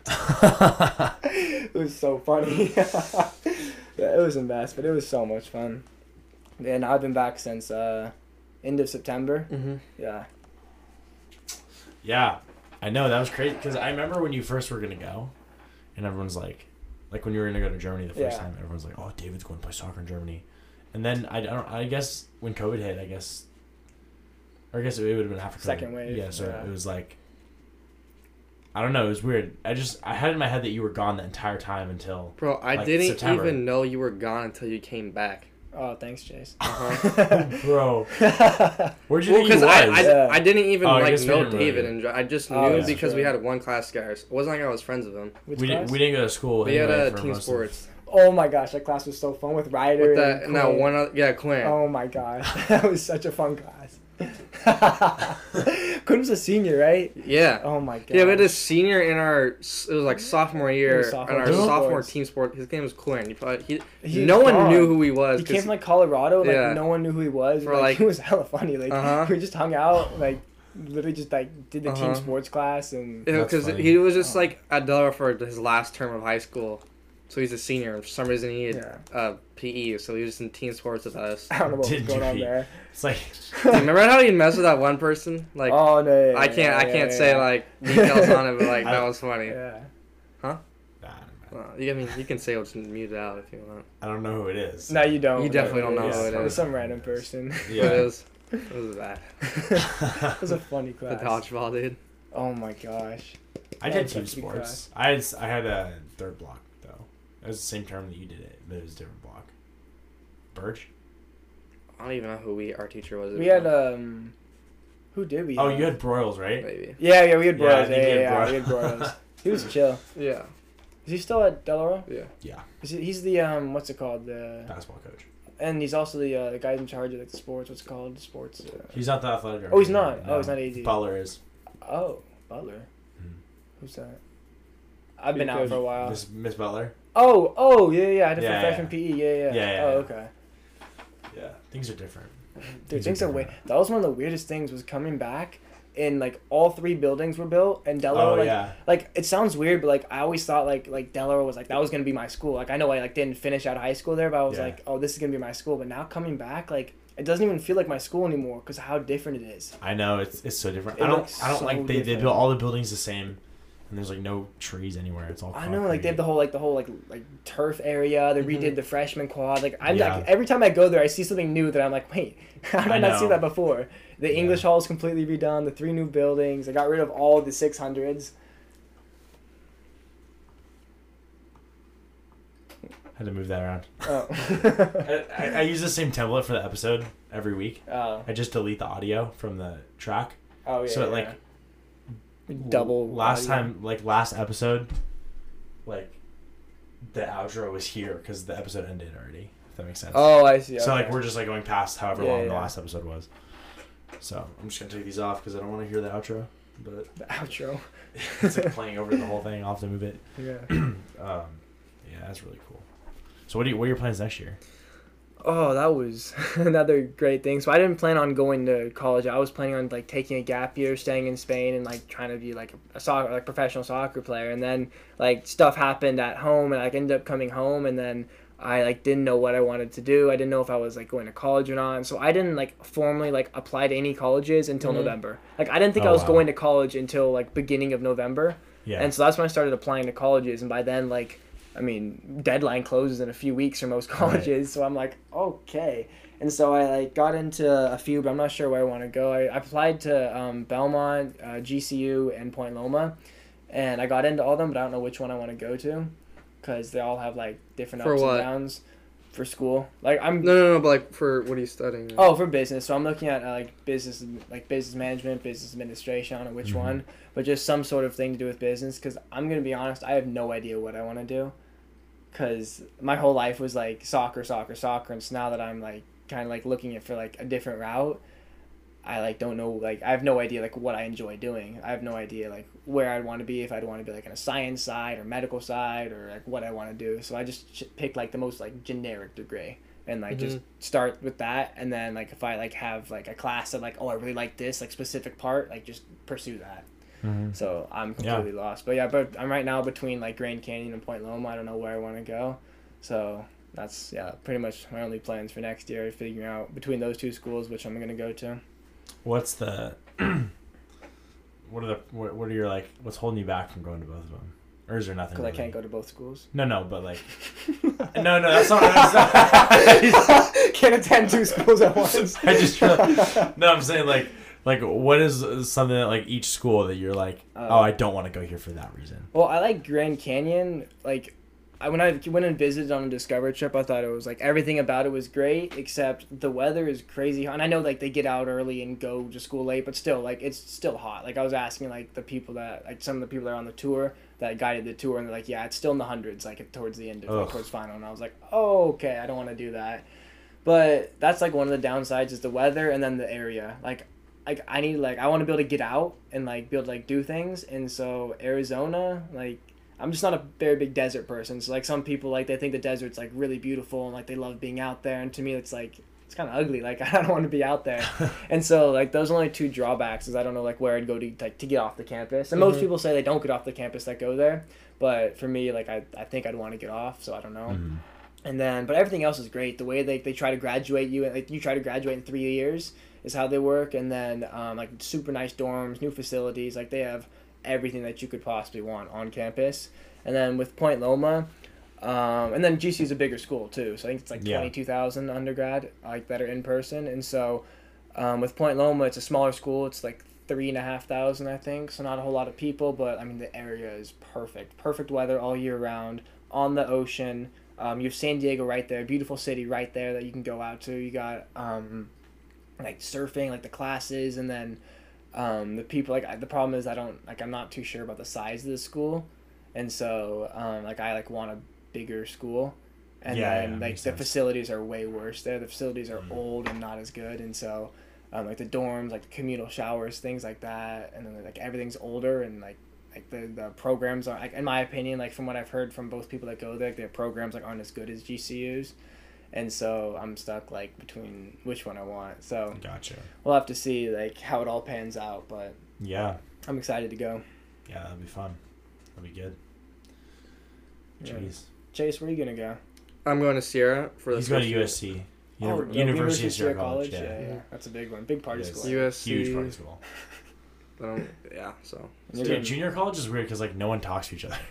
it was so funny. It was a mess, but it was so much fun. And I've been back since uh, end of September. Mhm. Yeah. Yeah, I know that was crazy because I remember when you first were gonna go, and everyone's like, like when you were gonna go to Germany the first Yeah. time, everyone's like, "Oh, David's going to play soccer in Germany," and then I, I don't, I guess when COVID hit, I guess, or I guess it would have been after COVID. Second wave, Yeah, so yeah. it was like, I don't know, it was weird. I just I had in my head that you were gone the entire time until Bro, I Like, didn't September. even know you were gone until you came back. Oh, thanks, Chase. Uh-huh. *laughs* bro. Where'd you well, think he because was? I, I, Yeah. I didn't even Oh, like know David and I just knew Oh, that's because we had one class guys. It wasn't like I was friends with him. Which we class? didn't we didn't go to school. We had a team sports Oh my gosh, that class was so fun with Ryder. with that and and that one. Other, yeah, Quinn. Oh my gosh, *laughs* that was such a fun class. *laughs* Quinn was a senior, right? Yeah. Oh my god. Yeah, we had a senior in our. It was like sophomore year, was sophomore in our team sophomore sports. team sport. His name was Quinn. He probably he. He- no one God. knew who he was. He came from like Colorado. Like Yeah. no one knew who he was. For, like, like- *laughs* he was hella funny. Like Uh-huh. we just hung out. Like literally just like did the team Uh-huh. sports class and. Yeah, because he was just Oh. like at Delaware for his last term of high school, so he's a senior. For some reason, he had Yeah. uh, PE, so he was in team sports with us. I don't know what was going on there. It's like *laughs* Remember how he messed with that one person? Like oh no! yeah, I can't, yeah, I can't yeah, say yeah. like details on it, but like *laughs* that I- was funny. Yeah. nah, Well, you, I mean, you can say what's muted out if you want. I don't know who it is. No, you don't. You definitely don't know It's- who it It's some random person. Yeah. *laughs* It was It was bad. It was a funny The class. dodgeball, dude. Oh my gosh. I That did was team such a good sports. class. I had I had a third block though. It was the same term that you did it, but it was a different block. Birch. I don't even know who we our teacher was. We had um, who did we? Oh, have? you had Broyles, right? maybe. Yeah, yeah, we had Broyles. think Yeah, you yeah, yeah, we had Broyles. *laughs* He was chill. Yeah. Is he still at Delaware? Yeah. Yeah, Is he, he's the um, what's it called? The basketball coach. and he's also the uh, the guy in charge of like the sports. What's it called? Sports. Uh, He's not the athletic. Director. Oh, he's director. not. Oh, he's not AD. Butler is. oh, Butler. Hmm. Who's that? I've been out for a while. Miss, Miss Butler. Oh, oh, yeah, yeah. I did Yeah, for freshman yeah. PE. Yeah, yeah. Yeah, yeah, oh, okay. Yeah, things are different. Dude, Things things are are way. That was one of the weirdest things was coming back, and like all three buildings were built, and Delaware Oh like yeah. like it sounds weird, but like I always thought like like Delaware was like that was gonna be my school. Like I know I like didn't finish out of high school there, but I was Yeah. like, oh, this is gonna be my school. But now coming back, like it doesn't even feel like my school anymore because how different it is. I know it's it's so different. It I don't I don't so like they, they different. built all the buildings the same, and there's like no trees anywhere. It's all. I know, like they have the whole like the whole like like turf area. They Mhm. redid the freshman quad. Like I'm Yeah. like every time I go there, I see something new that I'm like, wait, *laughs* how did I, I not see that before? The Yeah. English hall is completely redone. The three new buildings. I got rid of all the six hundreds. had to move that around. Oh. *laughs* I, I, I use the same template for the episode every week. oh. I just delete the audio from the track. Oh yeah. so it, yeah, like yeah. Double last audio. time like last episode like the outro was here because the episode ended already if that makes sense Oh, I see. so like we're just like going past however Yeah, long the last episode was so i'm just gonna take these off because i don't want to hear the outro but the outro. *laughs* it's like playing over the whole thing i'll have to move it Yeah. *clears throat* um yeah that's really cool so what do you what are your plans next year Oh, that was *laughs* another great thing. So I didn't plan on going to college. I was planning on like taking a gap year, staying in Spain, and like trying to be like a soccer, like professional soccer player. And then like stuff happened at home, and I like, ended up coming home, and then I like didn't know what I wanted to do. I didn't know if I was like going to college or not. And so I didn't like formally like apply to any colleges until Mhm. November. Like I didn't think Oh, I was wow. going to college until like beginning of November. yeah And so that's when I started applying to colleges. And by then, like, I mean, deadline closes in a few weeks for most *laughs* colleges. So I'm like, okay. And so I like got into a few, but I'm not sure where I want to go. I, I applied to um, Belmont, uh, GCU, and Point Loma, and I got into all of them, but I don't know which one I want to go to, because they all have like different For ups what? and downs. For school, like I'm No, no, no. But like, for what are you studying? Oh, for business. So I'm looking at uh, like business, like business management, business administration. I don't know which Mhm. one, but just some sort of thing to do with business. Because I'm gonna be honest, I have no idea what I want to do. Because my whole life was like soccer, soccer, soccer, and so now that I'm like kind of like looking at for like a different route, I like don't know like I have no idea like what I enjoy doing. I have no idea like where I'd want to be if I'd want to be like on a science side or medical side or like what I want to do. So I just ch- picked like the most like generic degree and like just mm-hmm. start with that and then like if I like have like a class that like oh I really like this like specific part like just pursue that. Mhm. So I'm Yeah. completely lost. But yeah, but I'm right now between like Grand Canyon and Point Loma. I don't know where I want to go. So that's yeah, pretty much my only plans for next year. Figuring out between those two schools which I'm gonna go to. what's the *clears throat* what are the what, what are your like what's holding you back from going to both of them or is there nothing Because I can't go to both schools. no no but like *laughs* no no that's not, that's *laughs* not can't attend two schools at *laughs* once. I just realized- no, I'm saying like like what is something that like each school that you're like Uh, oh I don't want to go here for that reason. Well, I like Grand Canyon. Like, I when I went and visited on a Discover trip, I thought it was like everything about it was great, except the weather is crazy hot. And I know like they get out early and go to school late, but still like it's still hot. Like I was asking like the people that like some of the people that are on the tour that guided the tour, and they're like, yeah, it's still in the hundreds, like towards the end of like, towards final. And I was like, oh okay, I don't want to do that. But that's like one of the downsides is the weather and then the area. Like like I need like I want to be able to get out and like be able to like do things. And so Arizona like I'm just not a very big desert person. So like some people like they think the desert's like really beautiful and like they love being out there. And to me it's like it's kind of ugly. Like *laughs* I don't want to be out there. *laughs* And so like those are only two drawbacks is I don't know like where I'd go to like to get off the campus. And most Mhm. people say they don't get off the campus that go there. But for me like I, I think I'd want to get off so I don't know. Mhm. and then but everything else is great. The way they, they try to graduate you like you try to graduate in three years is how they work and then um, like super nice dorms new facilities like they have everything that you could possibly want on campus and then with point loma um, and then gc is a bigger school too so i think it's like Yeah. 22000 undergrad like that are in person and so Um, with Point Loma, it's a smaller school. It's like three and a half thousand, I think. So not a whole lot of people, but I mean the area is perfect. Perfect weather all year round. On the ocean. Um, you have San Diego right there, beautiful city right there that you can go out to. You got um, like surfing, like the classes, and then um, the people. Like I- the problem is I don't like I'm not too sure about the size of the school, and so um, like I like want a bigger school, and Yeah, then yeah, like the sense. facilities are way worse there. The facilities are Mhm. old and not as good, and so um, like the dorms, like the communal showers, things like that, and then like everything's older and like like the, the programs are like in my opinion like from what I've heard from both people that go there, their programs like aren't as good as GCU's, and so I'm stuck like between which one I want. So Gotcha. we'll have to see like how it all pans out, but Yeah. I'm excited to go. Yeah, that'll be fun. That'll be good. Yeah. Jeez. Chase, where are you gonna go? I'm going to Sierra for the He's going to first USC. Oh, Univer- the University of Sierra College. Yeah, Yeah. yeah, that's a big one, big party school. USC. Huge party school. I don't, yeah, so. Dude, junior college is weird because like no one talks to each other. *laughs*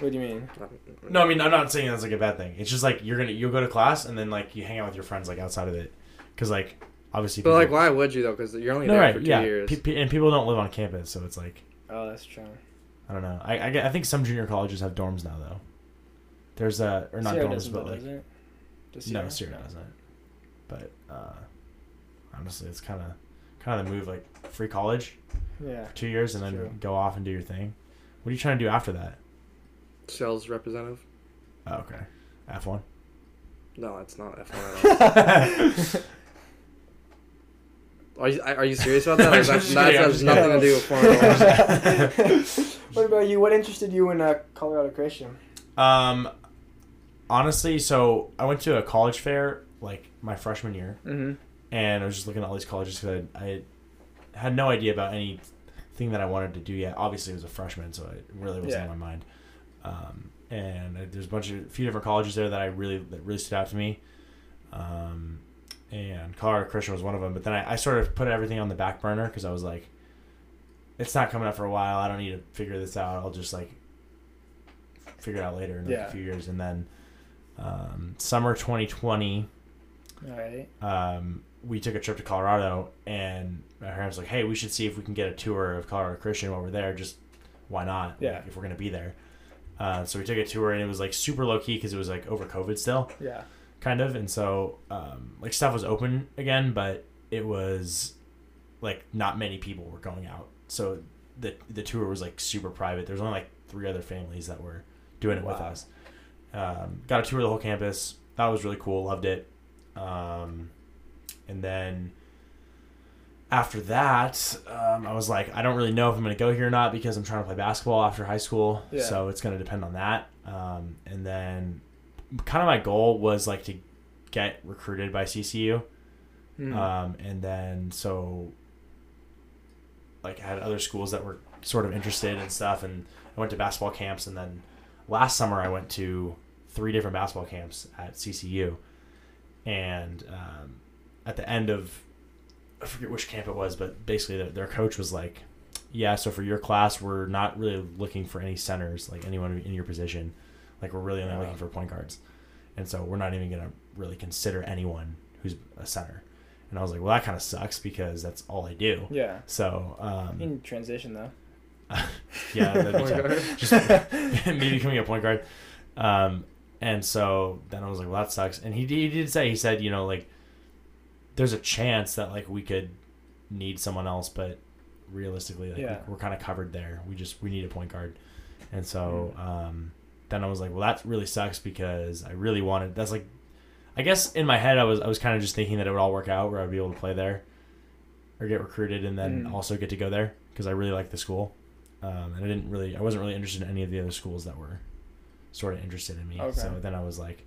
What do you mean? No, I mean I'm not saying that's like a bad thing. It's just like you're gonna you'll go to class and then like you hang out with your friends like outside of it, because like obviously. But like, why would you though? Because you're only No, there right, for two yeah. years. Pe- pe- and people don't live on campus, so it's like Oh, that's true. I don't know. I I, I think some junior colleges have dorms now though. There's a or not Sierra dorms, but though, like does it? Does no, Sierra doesn't. But uh, honestly, it's kind of kind of the move. Like free college, Yeah. two years, and then True. go off and do your thing. What are you trying to do after that? Sales representative. Oh, okay, F one. No, it's not F1 at *laughs* all. Are you, are you serious about that? *laughs* Or that, just that kidding, has just nothing to do with Formula *laughs* One. what about you? What interested you in uh, Colorado Christian? Um, honestly, so I went to a college fair like my freshman year, Mm-hmm. and I was just looking at all these colleges because I, I had no idea about anything that I wanted to do yet. Obviously, I was a freshman, so it really wasn't Yeah. on my mind. Um, and there's a bunch of a few different colleges there that I really that really stood out to me. Um, and Colorado Christian was one of them. But then I, I sort of put everything on the back burner because I was like, it's not coming up for a while. I don't need to figure this out. I'll just like figure it out later in like, a few years. And then um, summer 2020 All right. um, we took a trip to Colorado, and my parents were like, "Hey, we should see if we can get a tour of Colorado Christian while we're there. Just why not? Like, Yeah. if we're gonna be there." Uh, so we took a tour, and it was like super low key because it was like over COVID still, Yeah. kind of, and so um, like stuff was open again, but it was like not many people were going out. So the the tour was like super private. There was only like three other families that were doing it with us. Um, got a tour of the whole campus. That was really cool. Loved it. Um, and then after that, um, I was like, I don't really know if I'm going to go here or not because I'm trying to play basketball after high school. Yeah. So it's going to depend on that. Um, and then kind of my goal was like to get recruited by CCU. Mm. Um, and then so like I had other schools that were sort of interested and stuff and I went to basketball camps and then last summer I went to three different basketball camps at CCU and um, at the end of I forget which camp it was but basically their, their coach was like yeah so for your class we're not really looking for any centers like anyone in your position like we're really only Wow. looking for point guards and so we're not even gonna really consider anyone who's a center and I was like well that kind of sucks because that's all I do yeah. so um, In transition though. *laughs* yeah, that'd be Point just *laughs* me becoming a point guard. Um, and so then I was like, well, that sucks. And he, he did say, he said, you know, like, there's a chance that like we could need someone else, but realistically, like Yeah. we, we're kind of covered there. We just we need a point guard. And so um, then I was like, well, that really sucks because I really wanted. That's like, I guess in my head, I was I was kind of just thinking that it would all work out where I'd be able to play there, or get recruited and then Mhm. also get to go there because I really like the school. Um, and I didn't really, I wasn't really interested in any of the other schools that were sort of interested in me. Okay. So then I was like,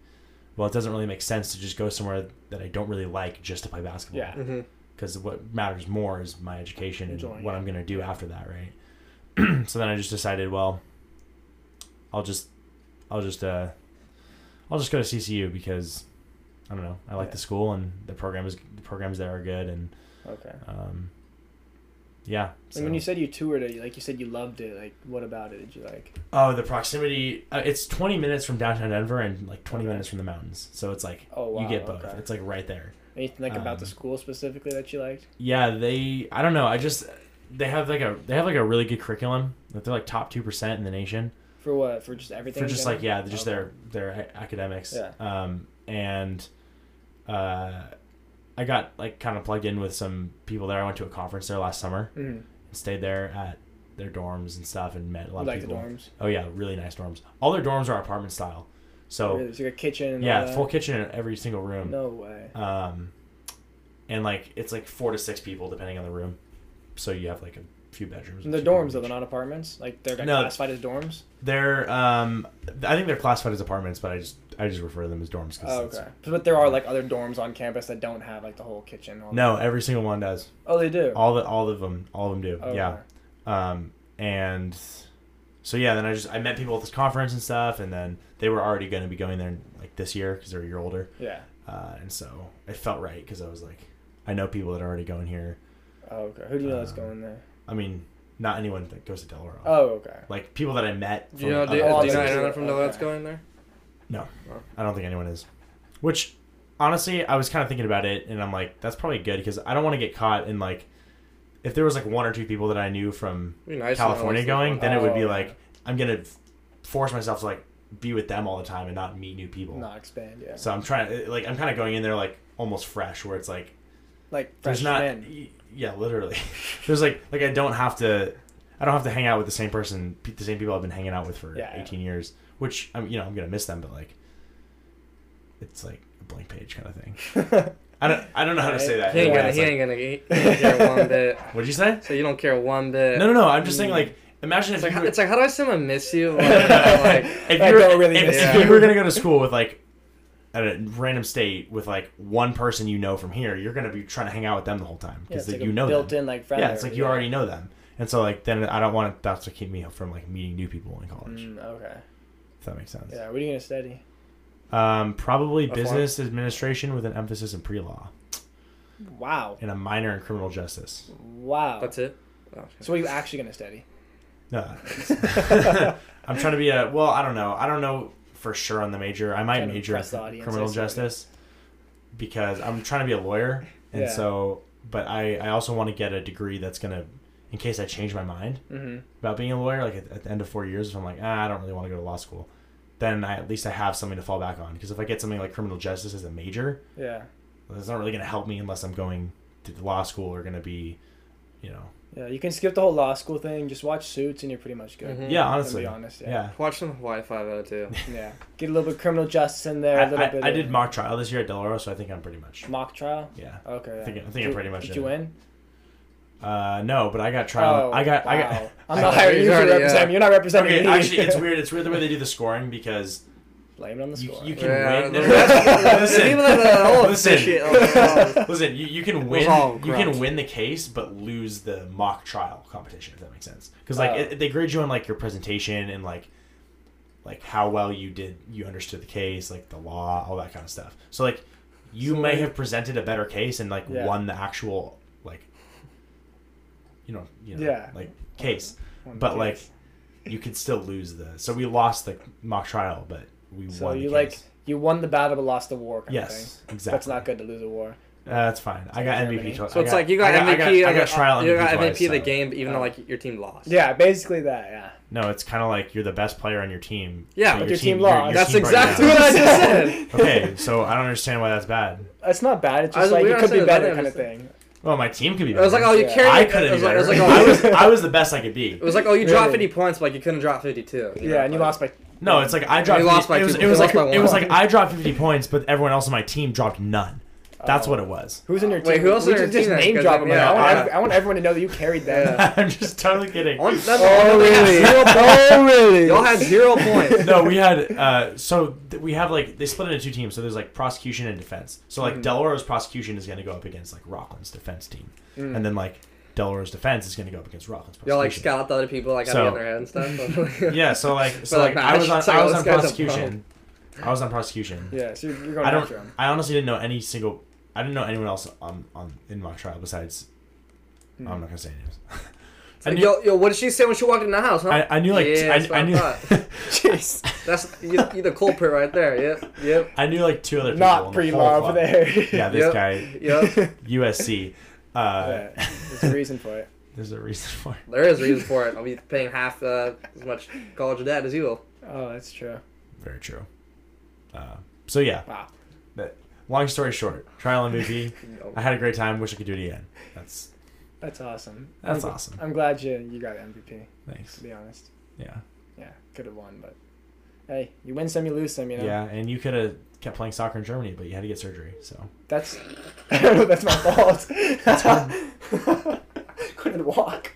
well, it doesn't really make sense to just go somewhere that I don't really like just to play basketball. Yeah. Mhm. Because what matters more is my education and what it. I'm going to do after that, right? *clears throat* so then I just decided, well, I'll just, I'll just, uh, I'll just go to CCU because I don't know, I like Yeah. the school and the program is the programs there are good and Okay. um, yeah. And when you said you toured it, like you said you loved it, like what about it did you like? Oh, the proximity. Uh, it's 20 minutes from downtown Denver and like 20 Okay. minutes from the mountains. So it's like Oh wow. you get both. Okay. It's like right there. Anything like about the Um, school specifically that you liked? Yeah, they. I don't know. I just they have like a they have like a really good curriculum. Like they're like top two percent in the nation For what? For just everything? for just like yeah, just Okay. their their academics. Yeah. Um, and uh, I got like kind of plugged in with some people there. I went to a conference there last summer. Mhm. Stayed there at their dorms and stuff, and met a lot You of like the people. dorms? Oh yeah, really nice dorms. All their dorms are apartment style. So Really? You got a kitchen. And yeah, full kitchen in every single room. No way. Um, and like it's like four to six people depending on the room. So you have like a few bedrooms. And they're dorms though, they're not apartments. Like they're No. classified as dorms. They're um, I think they're classified as apartments, but I just I just refer to them as dorms. 'cause Oh, okay. But there are like other dorms on campus that don't have like the whole kitchen. No, that. every single one does. Oh, they do. All the all of them, all of them do. Oh, yeah. okay. Um, and so yeah, then I just I met people at this conference and stuff, and then they were already going to be going there like this year because they're a year older, Yeah. uh, and so it felt right because I was like, I know people that are already going here. Oh, okay. Who do you know that's Um, going there? I mean, not anyone that goes to Delaware. Oh, okay. Like people that I met. Do you know, do, other Oh, do you know anyone true. from Del that's going there? No. Oh. I don't think anyone is. Which, honestly, I was kind of thinking about it, and I'm like, that's probably good because I don't want to get caught in like, if there was like one or two people that I knew from nice California going, going then it would be Oh, like, yeah. I'm gonna force myself to like be with them all the time and not meet new people. Not expand. Yeah. So I'm trying, like, I'm kind of going in there like almost fresh, where it's like, like there's not, men. Yeah, literally, *laughs* there's like, like I don't have to, I don't have to hang out with the same person, the same people I've been hanging out with for Yeah, yeah. 18 years, which I'm, you know, I'm gonna miss them, but like, it's like a blank page kind of thing. *laughs* I don't, I don't know how to say that. He ain't gonna, he like- ain't gonna, he, don't care one bit. *laughs* What'd you say? So you don't care one bit. No, no, no. I'm just saying, mm. like, imagine It's if like, were, it's like, how do I say I'm miss you? Like, like, if you were, really if, if you were gonna go to school with like at a random state with like one person you know from here, you're gonna be trying to hang out with them the whole time because it's like you a know built them. in like friend. Yeah, it's like you already know them, and so like then I don't want that to keep me from like meeting new people in college. Mm, okay. If that makes sense. Yeah. What are you gonna study? Um, probably F1. business administration with an emphasis in pre-law Wow. and a minor in criminal justice. Wow. that's it. Oh, So what are you actually gonna study? No, *laughs* *laughs* I'm trying to be a well. I don't know. I don't know for sure on the major. I might major in impress the audience, criminal justice because I'm trying to be a lawyer, and Yeah. so. But I I also want to get a degree that's gonna, in case I change my mind Mm-hmm. about being a lawyer. Like at, at the end of four years, if I'm like ah, I don't really want to go to law school, then I, at least I have something to fall back on. Because if I get something like criminal justice as a major, Yeah. it's not really gonna help me unless I'm going to law school or gonna be, you know. Yeah. You can skip the whole law school thing. Just watch Suits, and you're pretty much good. Mhm. Yeah, To honestly. be honest. Yeah. Yeah. Watch some Hawaii Five O too. *laughs* Yeah. Get a little bit of criminal justice in there. a I, little I, bit. I of did mock trial this year at Del Oro, so I think I'm pretty much. mock trial. Yeah. Okay. I think- I think Did I'm pretty much Did you win? Uh, no, but I got trial. Oh, I got. I got. *laughs* I'm not hiring you to represent yeah. me. You're not representing Okay, me. actually, it's *laughs* weird. It's weird the way they do the scoring because Blame it on the you, score. you can Yeah, win. the no, *laughs* no, listen, people that all listen, *laughs* listen. You, you can win. You can win the case, but lose the mock trial competition. If that makes sense, because like Oh. it, they grade you on like your presentation and like like how well you did, you understood the case, like the law, all that kind of stuff. So like you So, may like- have presented a better case and like Yeah. won the actual like you know you know Yeah. like case. But, case. like, You could still lose the. So we lost the mock trial, but we So won. the you case. like you won the battle but lost the war kind of Yes, thing. exactly. That's not good to lose a war. Uh, that's fine. I got Germany. MVP. Twice. So I it's like you got I MVP. I got, I got, of the- trial You MVP. got MVP twice, of the so- game, even though like your team lost. Yeah, basically that. Yeah. No, it's kind of like you're the best player on your team. Yeah, but but your team your- lost. your That's team exactly down. what I just said. *laughs* Okay, so I don't understand why that's bad. It's not bad. It's just was- like we it could be better I kind of thing. Well, my team could be better. It was like, oh, you Yeah. carried. I could have was like, better. it was like, *laughs* oh, I was I was the best I could be. It was like, oh, you dropped 50 points, but like you couldn't drop 52. Yeah, and you lost by. No, it's like I dropped. You lost 50 by it was, two- it was you like lost by it was like I dropped 50 points, but everyone else on my team dropped none. That's Oh. what it was. Who's in your team? Wait, who else We in your just- just team then? name 'Cause, drop like, them. yeah, I, want yeah. every- I want everyone to know that you carried them. *laughs* I'm just totally kidding. On, that's Oh, all really? Zero, oh really? Y'all had zero points. *laughs* no, we had uh, so th- we have like they split into two teams. So there's like prosecution and defense. So like Mhm. Del Oro's prosecution is going to go up against like Rockland's defense team, Mm. and then like Del Oro's defense is going to go up against Rockland's prosecution. Y'all like scout the other people like So- out of their head and stuff. *laughs* *laughs* Yeah, so like *laughs* so like, like I was on it's I was on prosecution. I was on prosecution. Yeah, so you're, you're going I don't. after him. I honestly didn't know any single. I didn't know anyone else on on in my trial besides. Hmm. I'm not gonna say names. I Like, knew, yo, yo, what did she say when she walked in the house, huh? I, I knew like Yeah, I, that's I knew. Jeez. That's you, you the culprit right there. Yep. Yep. I knew like two other people. Not in pre the whole love there. Yeah, this Yep. guy, Yep. USC. Uh, Yeah, There's a *laughs* reason for it. There's a reason for it. There is a reason for it. I'll be *laughs* paying half uh, as much college debt as you will. Oh, that's true. Very true. Uh, so yeah, Wow. that, long story short, trial MVP. *laughs* I had a great time. Wish I could do it again. That's That's awesome. That's I'm, awesome. I'm glad you you got MVP. thanks. To be honest, Yeah, yeah, could have won, but hey, you win some, you lose some. You know. yeah, and you could have kept playing soccer in Germany, but you had to get surgery. So That's I don't know. That's my fault. *laughs* Couldn't walk.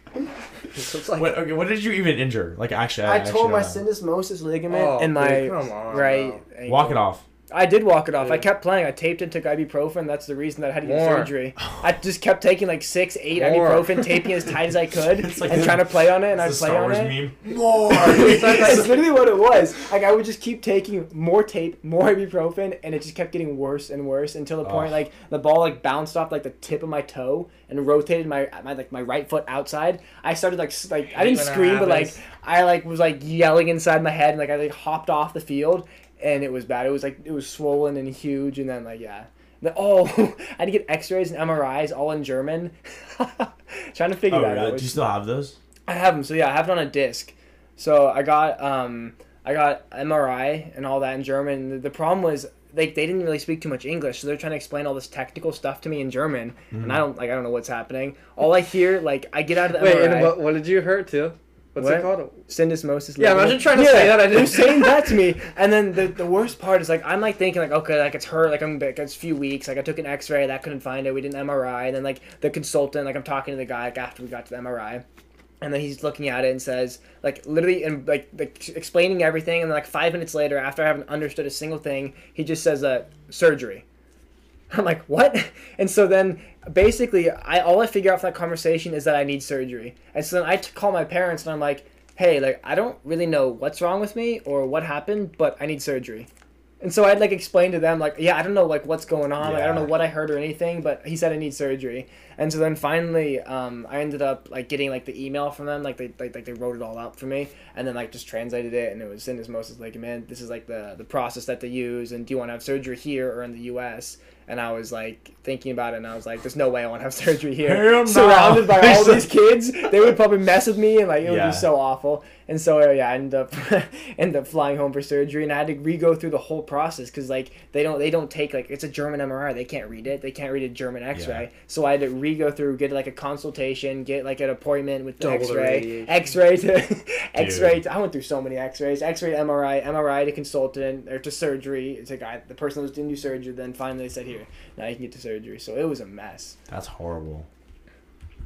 So it's like, what? Okay, what did you even injure? Like actually, I, I actually tore my syndesmosis ligament Oh, in my dude, come on, right. bro. Walk it off. I did walk it off. I kept playing. I taped and took ibuprofen. That's the reason that I had to get More. surgery. I just kept taking like six, eight More. ibuprofen, taping as tight as I *laughs* could, like and the- trying to play on it. And I'd It's play Star on Wars it. meme. *laughs* More. It's literally what it was. Like I would just keep taking more tape, more ibuprofen, and it just kept getting worse and worse until the point Ugh. like the ball like bounced off like the tip of my toe and rotated my my like my right foot outside. I started like like I didn't when scream, but like. I like was like yelling inside my head and like I like hopped off the field and it was bad. It was like it was swollen and huge and then like yeah. The, oh, *laughs* I had to get X-rays and MRIs all in German. *laughs* Trying to figure Oh, that really? out. Do you still have those? I have them. So yeah, I have it on a disc. So I got um I got MRI and all that in German. The, the problem was like they didn't really speak too much English, so they're trying to explain all this technical stuff to me in German, and I don't like I don't know what's happening. All I hear like I get out of the Wait, MRI. and what, what did you hurt to? What's What? it called? syndesmosis. Yeah, imagine trying to say that, I didn't- saying *laughs* that to me, and then the, the worst part is like I'm like thinking like okay like it's hurt like I'm like it's a few weeks like I took an X-ray that couldn't find it we did an MRI and then like the consultant like I'm talking to the guy like after we got to the MRI. And then he's looking at it and says, like, literally, and like, like explaining everything. And then, like, five minutes later, after I haven't understood a single thing, he just says, uh, surgery. I'm like, what? *laughs* And so then basically, I all I figure out from that conversation is that I need surgery. And so then I t- call my parents and I'm like, hey, like I don't really know what's wrong with me or what happened, but I need surgery. And so I'd like explain to them like, yeah, I don't know like what's going on. Like I don't know what I heard or anything, but he said I need surgery. And so then finally, um, I ended up like getting like the email from them, like they like, like they wrote it all out for me, and then like just translated it, and it was syndesmosis ligament. This is like the the process that they use, and do you want to have surgery here or in the U.S.? And I was like thinking about it, and I was like, "There's no way I want to have *laughs* surgery here." Hell no. Surrounded by all *laughs* these kids, they would probably mess with me, and like it would Yeah. be so awful. And so uh, yeah, I ended up *laughs* ended up flying home for surgery, and I had to re-go through the whole process because like they don't they don't take like it's a German MRI, they can't read it, they can't read a German X-ray. So I had to re-go through, get like a consultation, get like an appointment with the Double X-ray. X-ray to *laughs* X-ray. To, I went through so many X-rays, X-ray to MRI, MRI to consultant or to surgery. It's a guy, the person that was doing surgery. Then finally they said here, now you can get to surgery. So it was a mess. That's horrible.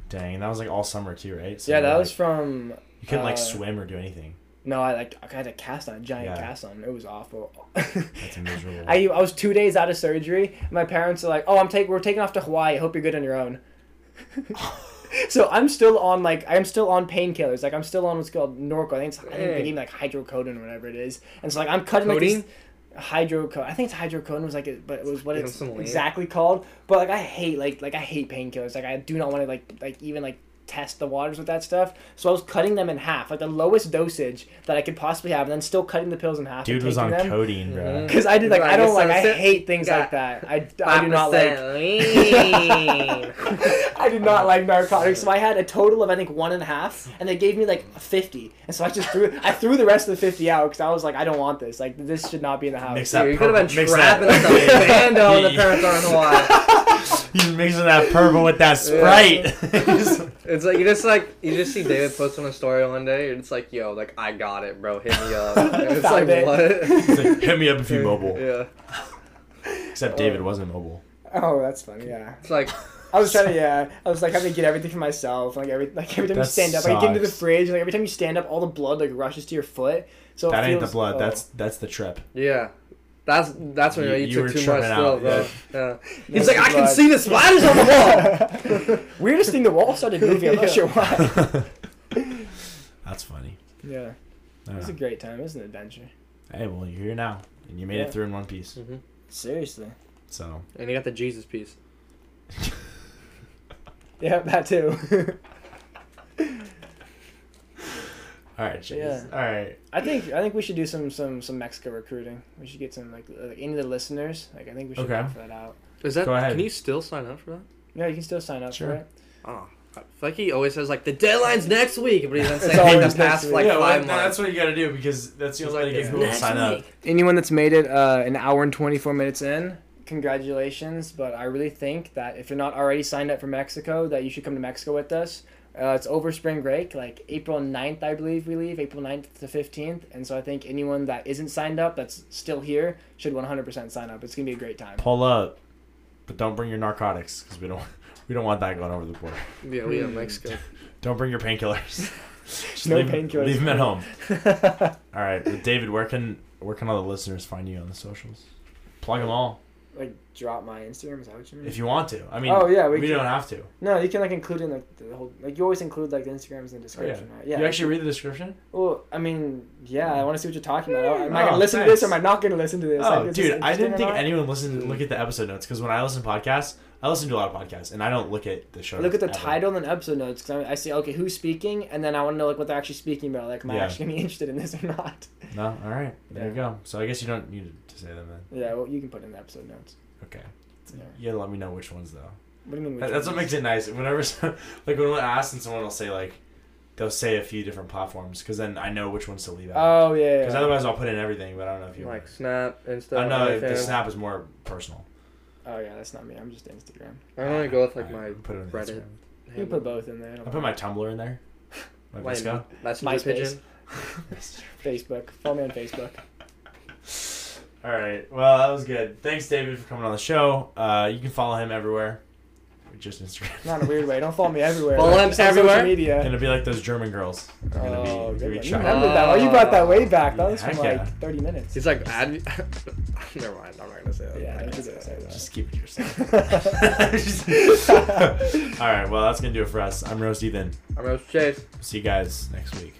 Dang, that was like all summer too, right? So yeah, that were, was from. You couldn't like uh, swim or do anything. No, I like I had a cast on, a giant Yeah. cast on. It was awful. *laughs* That's miserable. I, I was two days out of surgery. My parents are like, "Oh, I'm take we're taking off to Hawaii. I hope you're good on your own." *laughs* so I'm still on like I'm still on painkillers. Like I'm still on what's called Norco. I think it's I think they Dang. gave me like hydrocodone or whatever it is. And so like I'm cutting like Codeine? hydrocodone. I think it's hydrocodone was like it, but it was what it's exactly called. But like I hate like like I hate painkillers. Like I do not want to like like even like test the waters with that stuff. So I was cutting them in half, like the lowest dosage that I could possibly have, and then still cutting the pills in half. Dude was on them. codeine, bro. Mhm. Because I did like I don't like I hate things like that. I, I do not like 5% *laughs* I do not like narcotics. So I had a total of I think one and a half, and they gave me like fifty, and so I just threw I threw the rest of the fifty out because I was like I don't want this. Like this should not be in the house. Mix Dude, that you could have been purple- mix trapping that- at the bando and the He- parents are in Hawaii. He's mixing that purple with that Sprite. *laughs* *laughs* He's- It's like you just like you just see David post on a story one day, and it's like, yo, like I got it, bro. Hit me up. *laughs* And it's like Found it. what? He's like, hit me up if you mobile. Yeah, Except oh. David wasn't mobile. Oh, that's funny. Yeah. it's like I was trying to yeah. I was like having to get everything for myself. Like every like every time That you stand up, like you get into the sucks. fridge. Like every time you stand up, all the blood like rushes to your foot. So it That ain't the feels- blood. oh. That's that's the trip. yeah. That's that's when you, You- you, you took too much tripping still, out, bro. Yeah. He's like, I can see the spiders on the wall. *laughs* Weirdest thing, the wall started moving. I'm not sure why. *laughs* That's funny. Yeah, it was a great time. It was an adventure. hey, well, you're here now, and you made Yeah. it through in one piece. Mm-hmm. Seriously. So And you got the Jesus piece. *laughs* Yeah, that too. All right, Chase. Yeah. All right. I think I think we should do some some some Mexico recruiting. We should get some like, like any of the listeners. Like I think we should Okay. offer that out. Is that? Go ahead. Can you still sign up for that? Yeah, you can still sign up Sure. for it. Oh, I feel like he always says like the deadline's next week, but he's *laughs* been It's saying always the past week. like yeah, five no, months. that's what you got to do because that's the He's only way to get people to next sign up. Anyone that's made it uh, an hour and 24 minutes in, congratulations. But I really think that if you're not already signed up for Mexico, that you should come to Mexico with us. Uh, it's over spring break, like April 9th, I believe we leave, April 9th to 15th. And so I think anyone that isn't signed up, that's still here, should 100% sign up. It's going to be a great time. Pull up, but don't bring your narcotics because we don't *laughs* we don't want that going over the border. Yeah, we have Mexico. *laughs* Don't bring your painkillers. *laughs* No leave, painkillers. Leave them at home. All right, but David, where can where can all the listeners find you on the socials? Plug them all like, drop my Instagram, is that what you mean? if you want to. I mean, Oh, yeah, we we, can- don't have to. no, you can, like, include in, like, the whole, like, you always include, like, the Instagrams in the description, right? Yeah. You actually read the description? Well, I mean, yeah, I hmm. want to see what you're talking about. Am I Oh, gonna listen to this or am I not gonna listen to this? Oh, Like, dude, I didn't think anyone listened to look at the episode notes because when I listen to podcasts, I listen to a lot of podcasts and I don't look at the show. I look at the ever. title and episode notes because I, I see okay who's speaking and then I want to know like what they're actually speaking about. Like, am I actually gonna be *laughs* interested in this or not? No, all right, there you go. So I guess you don't need to say them then. Yeah, well, you can put in the episode notes. Okay, Yeah. you gotta let me know which ones though. What do you mean? That- which That's what ones? makes it nice. Whenever, *laughs* some- like when I ask and someone will say like, they'll say a few different platforms because then I know which ones to leave out. Oh yeah. Because yeah. otherwise I'll put in everything, but I don't know if you. like Snap, Insta. I know the OnlyFans. snap is more personal. Oh yeah, that's not me. I'm just Instagram. I only go with like Alright, my I'll put it on Reddit. Instagram. You can put both in there. I put my Tumblr in there. *laughs* My Like, VSCO. Messenger MySpace. pigeon. *laughs* Facebook. Follow me on Facebook. All right. Well, that was good. Thanks, David, for coming on the show. Uh, you can follow him everywhere. Just Instagram. Not in a weird way. Don't follow me everywhere. Follow him everywhere? Social media. Gonna be like those German girls. Gonna be- Oh, gonna good be one. You trying- remember that? Oh, you brought that way back. That was Heck from yeah. like 30 minutes. He's like ad. *laughs* Never mind. I'm not gonna say that. Yeah, I'm not I say gonna say that. that. Just keep it to yourself. *laughs* *laughs* All right. Well, that's gonna do it for us. I'm Roast Ethan. I'm Rose Chase. See you guys next week.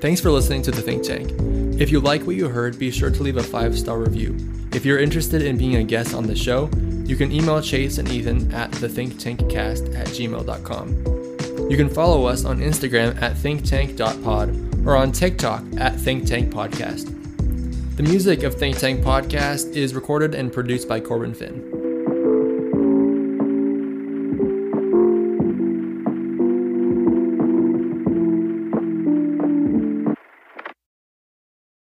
Thanks for listening to The Think Tank. If you like what you heard, be sure to leave a five star review. If you're interested in being a guest on the show, you can email Chase and Ethan at thethinktankcast at gmail.com. You can follow us on Instagram at thinktank.pod or on TikTok at thinktankpodcast. The music of Think Tank Podcast is recorded and produced by Corbin Finn.